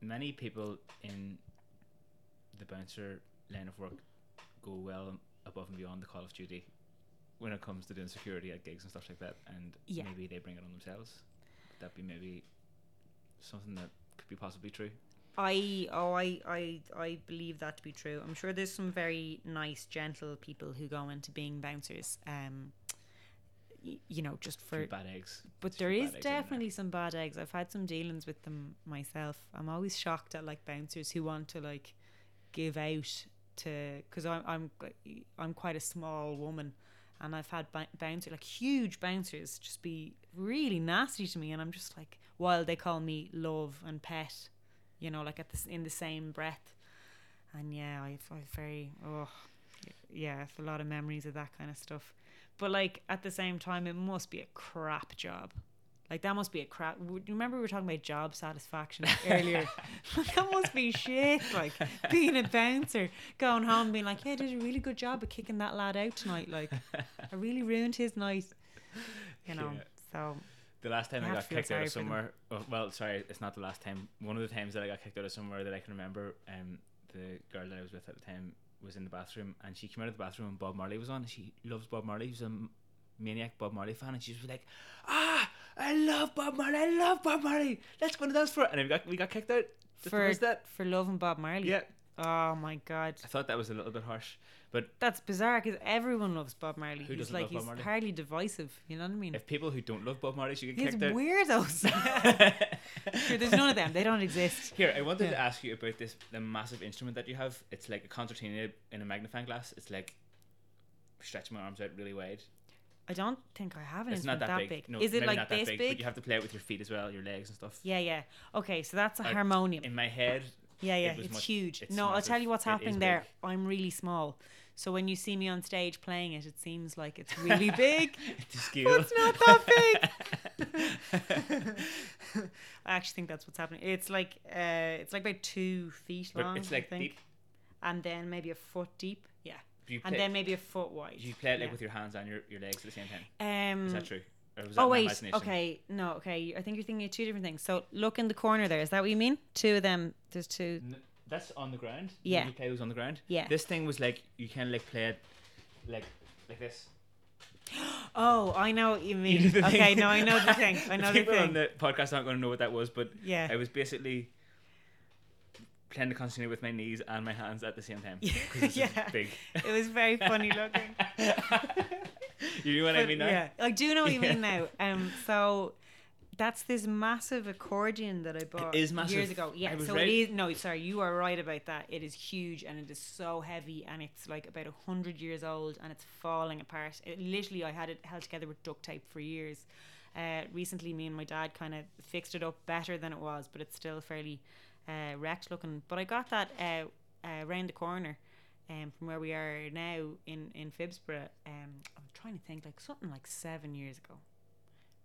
many people in the bouncer line of work go well above and beyond the call of duty when it comes to doing security at gigs and stuff like that, and Yeah. maybe they bring it on themselves. That'd that be maybe something that could be possibly true? I oh I, I I believe that to be true. I'm sure there's some very nice, gentle people who go into being bouncers. Um, y- you know, just for bad eggs. but there is in there. definitely some bad eggs. I've had some dealings with them myself. I'm always shocked at like bouncers who want to like give out to because I'm I'm I'm quite a small woman, and I've had b- bouncer like huge bouncers just be really nasty to me, and I'm just like while they call me love and pet, you know, like at this in the same breath, and yeah, I've, I've very oh yeah, a lot of memories of that kind of stuff. But like at the same time, it must be a crap job. Like that must be a crap. Remember we were talking about job satisfaction earlier. <laughs> that must be shit. Like being a bouncer, going home, being like, "Yeah, I did a really good job of kicking that lad out tonight. Like, I <laughs> really ruined his night." You know. Yeah. So The last time I got kicked out of somewhere, oh, well, sorry, it's not the last time. One of the times that I got kicked out of somewhere that I can remember, um, the girl that I was with at the time was in the bathroom, and she came out of the bathroom and Bob Marley was on. She loves Bob Marley. He's a maniac Bob Marley fan, and she was like, "Ah, I love Bob Marley. I love Bob Marley. Let's go to dance for it." And then we got we got kicked out. For that. for loving Bob Marley. Yeah, Oh my god, I thought that was a little bit harsh, but that's bizarre because everyone loves Bob Marley. Who he's like love Bob he's Marley? hardly divisive. You know what I mean? if people who don't love Bob Marley should get He's kicked out. weirdos. <laughs> <laughs> Sure, there's none of them. They don't exist. Here, I wanted Yeah. to ask you about this the massive instrument that you have. It's like a concertina in a magnifying glass. It's like stretching my arms out really wide. I don't think I have an it's not that, that, big. big. No, Is it like not that this big, big? But you have to play it with your feet as well, your legs and stuff. Yeah, yeah. Okay, so that's a I- harmonium. In my head, Yeah, yeah. was It's much- huge. it's no, I'll tell you what's happening there. big. I'm really small. So when you see me on stage playing it, it seems like it's really <laughs> big. but it's not that big. <laughs> <laughs> I actually think that's what's happening. It's like uh, it's like about two feet But long. it's I like think. deep. and then maybe a foot deep. Yeah, Do and play, then maybe a foot wide. do you play it like Yeah. with your hands and your, your legs at the same time? Um, Is that true? That Oh wait, okay, no, okay. I think you're thinking of two different things. So look in the corner there. Is that what you mean? Two of them. There's two. N- That's on the ground. Yeah. You play those on the ground. Yeah. This thing was like you can like play it like like this. <gasps> Oh, I know what you mean. know okay, no, I know the thing. I <laughs> know the People on the podcast aren't going to know what that was, but Yeah. it was basically playing the concertina with my knees and my hands at the same time. Yeah. 'cause it's just <laughs> Yeah. big. It was very funny <laughs> looking. you know what I mean now? Yeah, I do know what you Yeah. mean now. Um, so that's this massive accordion that I bought years ago. Yeah, so right. it is. No, sorry, you are right about that. It is huge and it is so heavy and it's like about a hundred years old and it's falling apart. It, literally, I had it held together with duct tape for years. Uh, recently, me and my dad kind of fixed it up better than it was, but it's still fairly uh, wrecked looking. But I got that uh, uh, the corner um, from where we are now in in Phibsborough. Um, I'm trying to think like something like seven years ago,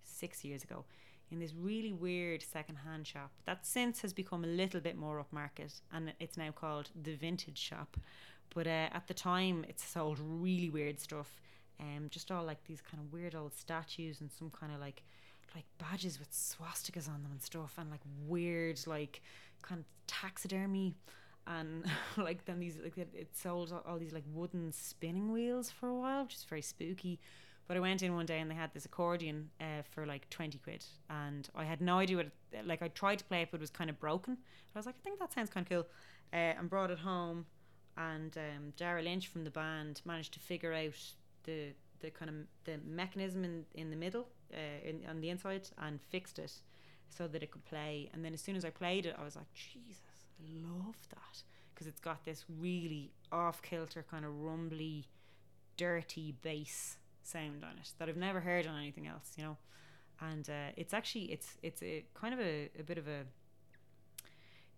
six years ago, in this really weird second-hand shop that since has become a little bit more upmarket, and it's now called the Vintage Shop. But uh, at the time, it sold really weird stuff. Um, just all like these kind of weird old statues and some kind of like like badges with swastikas on them and stuff and like weird like kind of taxidermy and <laughs> like then these like it, sold all- these like wooden spinning wheels for a while which is very spooky. But I went in one day and they had this accordion uh, for like 20 quid. And I had no idea what it, like I tried to play it but it was kind of broken. I was like I think that sounds kind of cool. Uh, and brought it home. And um, Lynch from the band managed to figure out the the kind of the mechanism in, in the middle uh, in, on the inside and fixed it so that it could play. And then as soon as I played it I was like Jesus I love that. Because it's got this really off kilter kind of rumbly dirty bass sound on it that I've never heard on anything else you know? And uh, it's actually it's it's a kind of a, a bit of a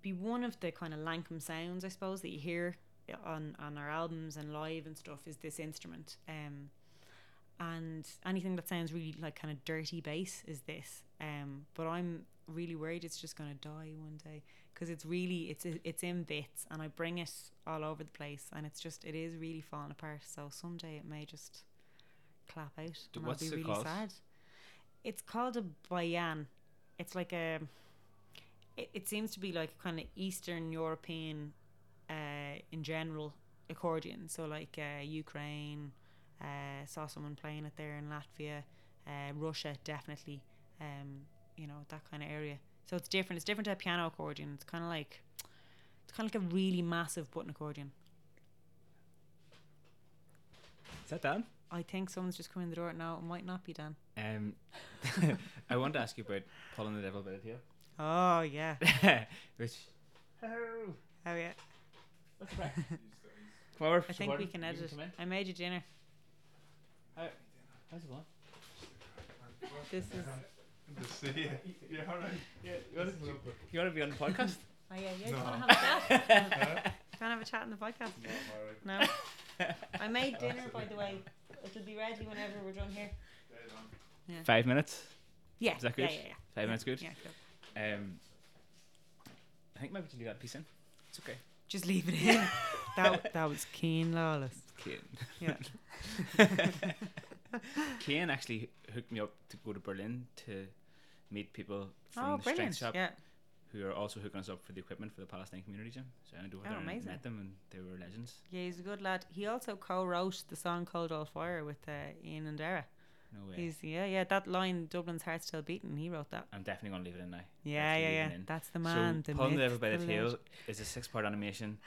be one of the kind of Lankum sounds I suppose that you hear on on our albums and live and stuff is this instrument. Um and anything that sounds really like kind of dirty bass is this um but i'm really worried it's just going to die one day because it's really it's it's in bits and i bring it all over the place and it's just it is really falling apart. So someday it may just clap out and what's i'll be really called? sad. It's called a bayan. It's like a it, it seems to be like kind of eastern european uh in general accordion so like uh ukraine uh, saw someone playing it there in Latvia, uh, Russia definitely, um, you know that kind of area. So it's different. It's different to a piano accordion. It's kind of like it's kind of like a really massive button accordion. Is that Dan? I think someone's just coming in the door. now. it might not be Dan. Um, <laughs> I want to ask you about pulling the devil by the Oh yeah. <laughs> Which. Hello. Oh yeah. What's the? Come over. I think we can edit it. I made you dinner. How, how's it going? This is. The sea. Yeah, all right. Yeah, you want, to, you want to be on the podcast? Oh yeah, yeah. No. You want to have a chat? Can I have a chat in the podcast? No, all right. No. I made <laughs> dinner, by the way. It'll be ready whenever we're done here. Dead on. Five minutes. Yeah. Is that good? yeah, yeah. Five yeah. minutes good. Yeah, cool. Um, I think maybe we should leave that piece in. It's okay. Just leave it in. <laughs> that that was keen lawless. Kane. Yeah. <laughs> <laughs> Kane actually hooked me up to go to Berlin to meet people from oh, the brilliant. strength shop Yeah. who are also hooking us up for the equipment for the Palestine Community Gym. So I went over Oh, there and met them, and they were legends. Yeah, he's a good lad. He also co-wrote the song "Cold Old Fire" with uh, Ian and Dara. No way. He's yeah, yeah. That line, "Dublin's heart still beating." He wrote that. I'm definitely gonna leave it in now. Yeah, Definitely yeah, yeah. That's the man. so the pulling the myth, devil by the, tail is a six-part animation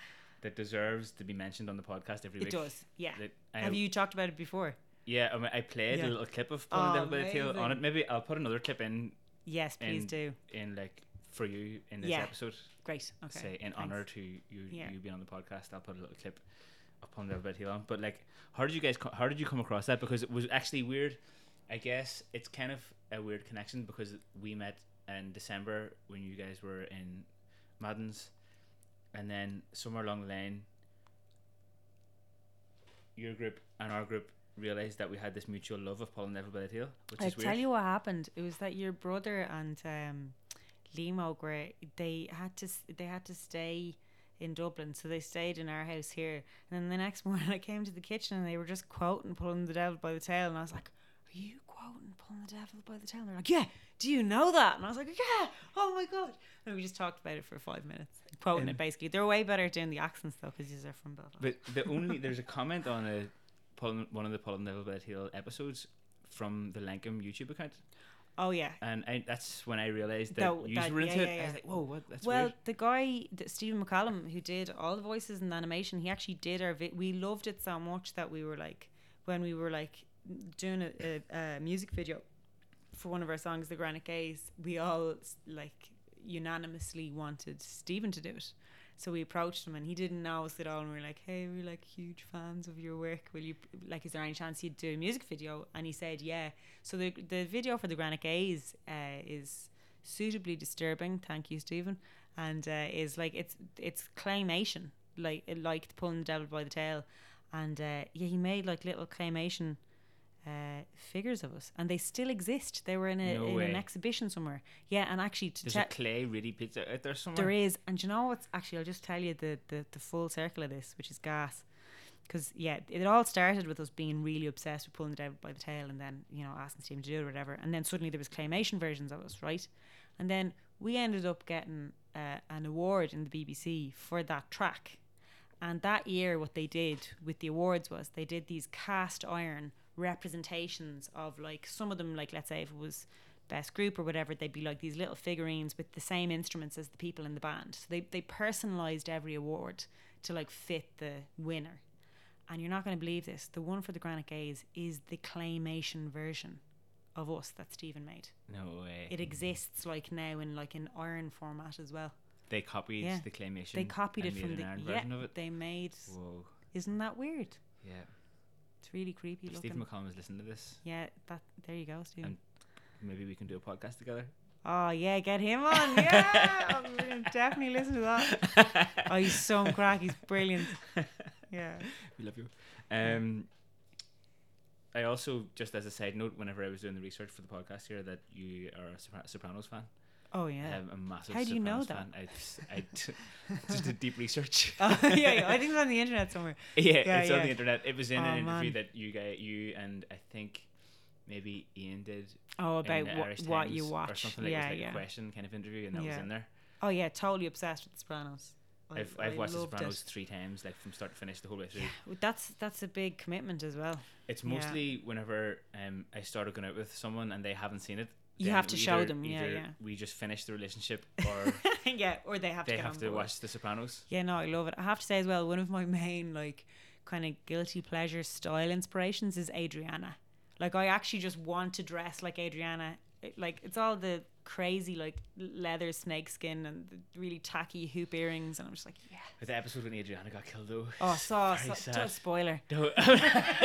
that deserves to be mentioned on the podcast every It week. does. Yeah. That I Have you talked about it before? Yeah, I, mean, I played Yeah. a little clip of pulling Oh, the devil by the tail on it. Maybe I'll put another clip in Yes, please And- do. in like for you in this Yeah. episode. Great. Okay. Say in thanks. honor to you Yeah. you being on the podcast. I'll put a little clip of pulling the devil by the tail on. But like, how did you guys? Co- how did you come across that? Because it was actually weird. I guess it's kind of a weird connection because we met in December when you guys were in Madden's, and then somewhere along the line, your group and our group realized that we had this mutual love of pulling the devil by the tail, which I is tell weird. you what happened. It was that your brother and um, Limo were they had to they had to stay in Dublin, so they stayed in our house here. And then the next <laughs> morning, I came to the kitchen and they were just quoting "Pulling the Devil by the Tail," and I was like, "Are you quoting "Pulling the Devil by the Tail"?" And they're like, "Yeah." Do you know that? And I was like, "Yeah." Oh my god! And we just talked about it for five minutes, quoting Um, it basically. They're way better at doing the accents though, because these are from Belfast. But <laughs> the only there's a comment on a one of the Pulling the Devil episodes from the Lankum YouTube account, oh yeah, and I, that's when I realized that That- you that- were into yeah, it. yeah, I yeah. was like, whoa, what? That's well, weird. the guy, that Stephen McCallum, who did all the voices and the animation, he actually did our. Vi- we loved it so much that we were like, when we were like doing a, a, a music video for one of our songs, "The Granite Gaze," we all like unanimously wanted Stephen to do it. So we approached him, and he didn't know us at all. And we were like, "Hey, we're like huge fans of your work. Will you like? Is there any chance you'd do a music video?" And he said, "Yeah." So the the video for the Granite Gaze uh, is suitably disturbing. Thank you, Stephen. And uh, is like it's it's claymation, like like pulling the devil by the tail. And uh, yeah, he made like little claymation uh, figures of us, and they still exist. They were in a No in an exhibition somewhere. Yeah, and actually to There's te- a clay really pizza out there somewhere. there is, and do you know what's actually? I'll just tell you the the, the full circle of this, which is gas. Because yeah, it all started with us being really obsessed with pulling the devil by the tail, and then you know asking Stephen to do it or whatever, and then suddenly there was claymation versions of us, right? And then we ended up getting uh, an award in the BBC for that track. And that year, what they did with the awards was they did these cast iron representations of like some of them, like let's say if it was best group or whatever, they'd be like these little figurines with the same instruments as the people in the band. So they they personalized every award to like fit the winner. And you're not going to believe this. The one for the Granite Gaze is the claymation version of us that Stephen made. No way. It exists like now in like an iron format as well. they copied Yeah. the claymation. They copied it from the iron yeah. version of it. They made. Whoa. Isn't that weird? Yeah. It's really creepy If looking. Stephen McCallum is listening to this, yeah, that there you go, Stephen. And- maybe we can do a podcast together. oh yeah, get him on. <laughs> Yeah, I'm definitely listen to that. Oh, he's so crack. He's brilliant. <laughs> Yeah. We love you. Um, I also, just as a side note, whenever I was doing the research for the podcast here, that you are a Sopra- Sopranos fan. Oh yeah. I'm a massive How do you know Sopranos fan. I, <laughs> just did deep research. <laughs> oh, yeah, yeah, I think it's on the internet somewhere. yeah, <laughs> Yeah, it's on the internet. It was in Oh, an interview man. that you guys, you and I think maybe Ian did Oh, about the what, you watch. or something like, it yeah, was like yeah. a question kind of interview, and that was in there. Oh yeah, totally obsessed with The Sopranos. I- I've, I've watched The loved it. Sopranos three times, like from start to finish, the whole way through. Well, That's that's a big commitment as well. It's Yeah. mostly whenever um, I started going out with someone and they haven't seen it. You have to show them, yeah, yeah. We just finish the relationship, <laughs> or yeah, or they have to they get have to board. watch The Sopranos. Yeah, no, I love it. I have to say as well, one of my main like kind of guilty pleasure style inspirations is Adriana. Like I actually just want to dress like Adriana. It- like it's all the crazy like leather snakeskin and the really tacky hoop earrings, and I'm just like, yeah. But the episode when Adriana got killed, though. Oh, so, so, sad. spoiler. <laughs> No, <laughs>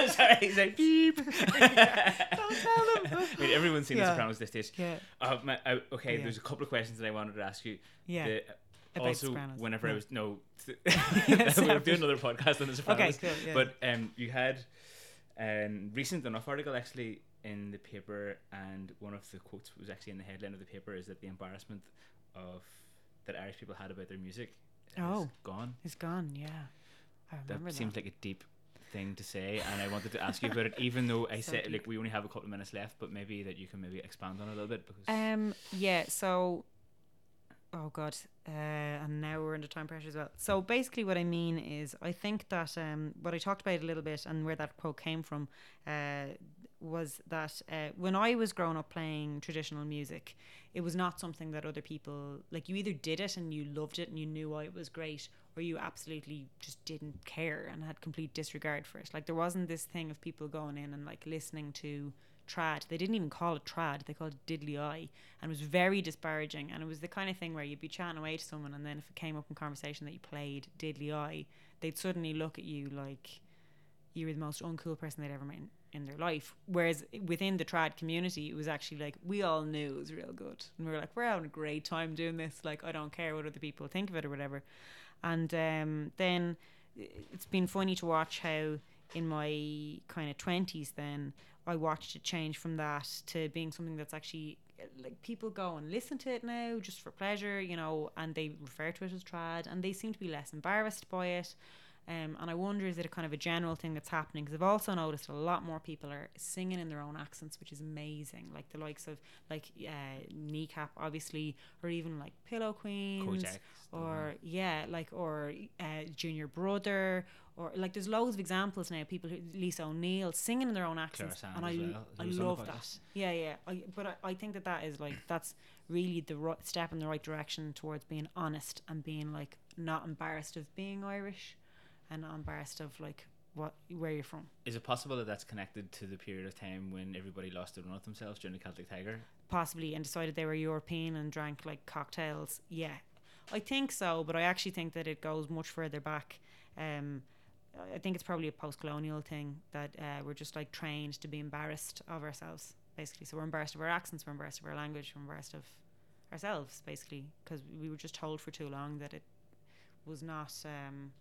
sorry, he's like beep. <laughs> Don't tell them. I mean, everyone's seen The Sopranos this stage. Yeah, Uh, my, I, okay, Yeah. there's a couple of questions that I wanted to ask you. yeah. The- About also, Sopranos. whenever I was no, Yeah, we'll do another podcast on The Sopranos. okay, cool. Yeah. But um, you had an recent enough article actually in the paper, and one of the quotes was actually in the headline of the paper is that the embarrassment of that Irish people had about their music is Oh. gone. it's gone. Yeah, I That remember that. seems like a deep thing to say, and I wanted to ask you about it, even though <laughs> I So said deep. like we only have a couple of minutes left, but maybe that you can maybe expand on it a little bit because Um. Yeah. So. Oh God. Uh, and now we're under time pressure as well. So basically, what I mean is, I think that um, what I talked about a little bit and where that quote came from, uh, was that uh, when I was growing up playing traditional music, it was not something that other people like. You either did it and you loved it and you knew why it was great, or you absolutely just didn't care and had complete disregard for it. Like there wasn't this thing of people going in and like listening to trad. They didn't even call it trad. They called it diddly eye, and it was very disparaging. And it was the kind of thing where you'd be chatting away to someone, and then if it came up in conversation that you played diddly eye, they'd suddenly look at you like you were the most uncool person they'd ever met in, their life. Whereas within the trad community, it was actually like we all knew it was real good, and we were like, we're having a great time doing this. Like I don't care what other people think of it or whatever. And um, then it's been funny to watch how in my kind of twenties then I watched it change from that to being something that's actually like people go and listen to it now just for pleasure, you know, and they refer to it as trad, and they seem to be less embarrassed by it. Um, and I wonder is it a kind of a general thing that's happening? Because I've also noticed a lot more people are singing in their own accents, which is amazing. Like the likes of like uh, Kneecap, obviously, or even like Pillow Queens, or yeah, like or uh, Junior Brother, or like there's loads of examples now. People, who, Lisa O'Neill, singing in their own accents, and I well, I who was on the love that. Yeah, yeah. I, but I, I think that that is like that's really the right step in the right direction towards being honest and being like not embarrassed of being Irish, and not embarrassed of like what where you're from. Is it possible that that's connected to the period of time when everybody lost their run of themselves during the Celtic Tiger? possibly and decided they were European and drank like cocktails. Yeah, I think so, but I actually think that it goes much further back. Um, I think it's probably a post-colonial thing that uh, we're just like trained to be embarrassed of ourselves, basically. So we're embarrassed of our accents, we're embarrassed of our language, we're embarrassed of ourselves, basically, because we were just told for too long that it was not um,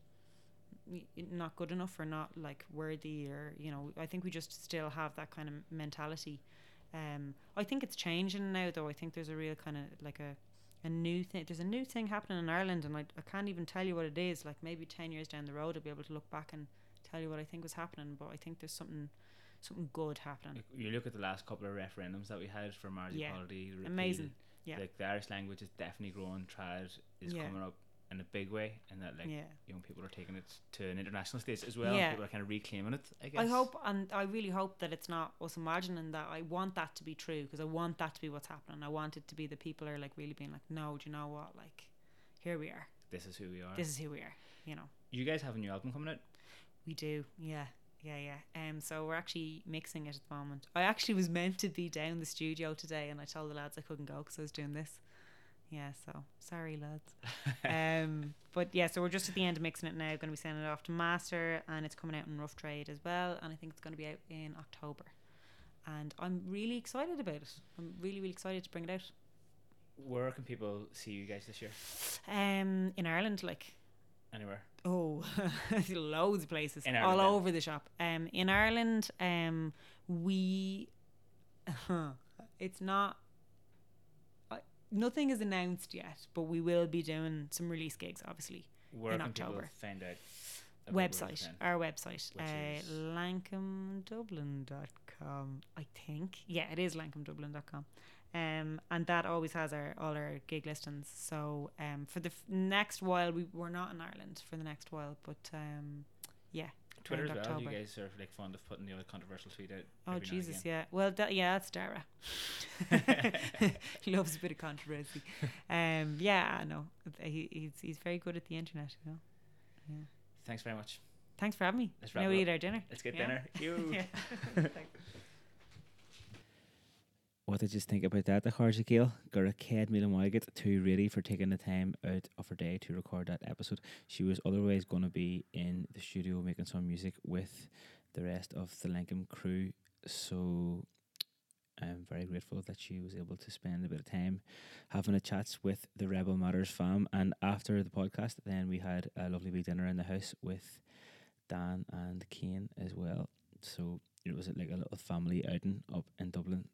not good enough or not like worthy, or you know. I think we just still have that kind of mentality. Um, I think it's changing now, though. I think there's a real kind of like a a new thing. There's a new thing happening in Ireland, and I, I can't even tell you what it is. Like maybe ten years down the road, I'll be able to look back and tell you what I think was happening. But I think there's something something good happening. You look at the last couple of referendums that we had for marriage Yeah. equality. Amazing. Yeah. Like the Irish language is definitely growing. Trad is Yeah. coming up in a big way, and that like yeah. young people are taking it to an international stage as well. Yeah. People are kind of reclaiming it. I guess. I hope, and I really hope that it's not us imagining that. I want that to be true because I want that to be what's happening. I want it to be the people are like really being like, no, do you know what? Like, here we are. this is who we are. This is who we are. You know. you guys have a new album coming out. We do, yeah, yeah, yeah. Um, so we're actually mixing it at the moment. I actually was meant to be down the studio today, and I told the lads I couldn't go because I was doing this. Yeah, so sorry, lads. um, but yeah, so we're just at the end of mixing it now. Going to be sending it off to master, and it's coming out in rough trade as well. And I think it's going to be out in October. And I'm really excited about it. I'm really, really excited to bring it out. Where can people see you guys this year? Um, in Ireland, like Anywhere? Oh, <laughs> loads of places In all then. over the shop. Um, in Ireland, um, we, <laughs> it's not. Nothing is announced yet, but we will be doing some release gigs, obviously. Where In October. find out? website, our website, Which uh, is? lankumdublin.com. I think, yeah, it is lankumdublin.com. Um, and that always has our all our gig listings. So um, for the f- next while, we we're not in Ireland for the next while, but um, yeah. Twitter as well. You guys are like fond of putting the other controversial tweet out. Oh every now and Jesus, yeah. Well, that, yeah, that's Dara. he <laughs> <laughs> loves a bit of controversy. Um, yeah, I know. He, he's he's very good at the internet. You know. Yeah. Thanks very much. Thanks for having me. Let's now we eat our dinner. Let's get Yeah. dinner. <laughs> You. yeah. What did you think about that, the Harja Gael? Gur a céad míle maigad to really for taking the time out of her day to record that episode. She was otherwise going to be in the studio making some music with the rest of the Lankum crew. So I'm very grateful that she was able to spend a bit of time having a chats with the Rebel Matters fam. And after the podcast, then we had a lovely wee dinner in the house with Dan and Kane as well. So it was like a little family outing up in Dublin.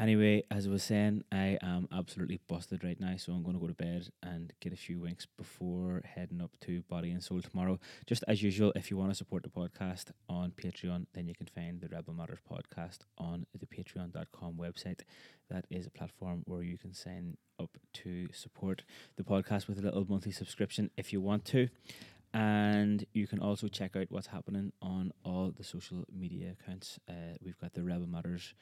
Anyway, as I was saying, I am absolutely busted right now, so I'm going to go to bed and get a few winks before heading up to Body and Soul tomorrow. Just as usual, if you want to support the podcast on Patreon, then you can find the Rebel Matters podcast on the patreon.com website. That is a platform where you can sign up to support the podcast with a little monthly subscription if you want to. And you can also check out what's happening on all the social media accounts. Uh, we've got the Rebel Matters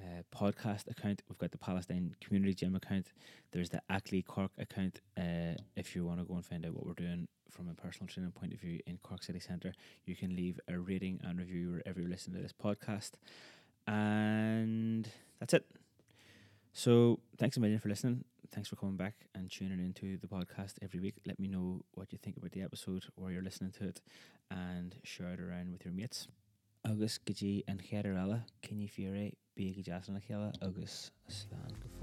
uh, podcast account. We've got the Palestine Community Gym account. There's the Ackley Cork account. Uh, if you want to go and find out what we're doing from a personal training point of view in Cork City Centre, you can leave a rating and review wherever you're listening to this podcast. And that's it. So thanks a million for listening. Thanks for coming back and tuning into the podcast every week. Let me know what you think about the episode, where you're listening to it, and share it around with your mates. Agus gotí an cheadar eile cinní fiúré bí go deasna chéile agus slán go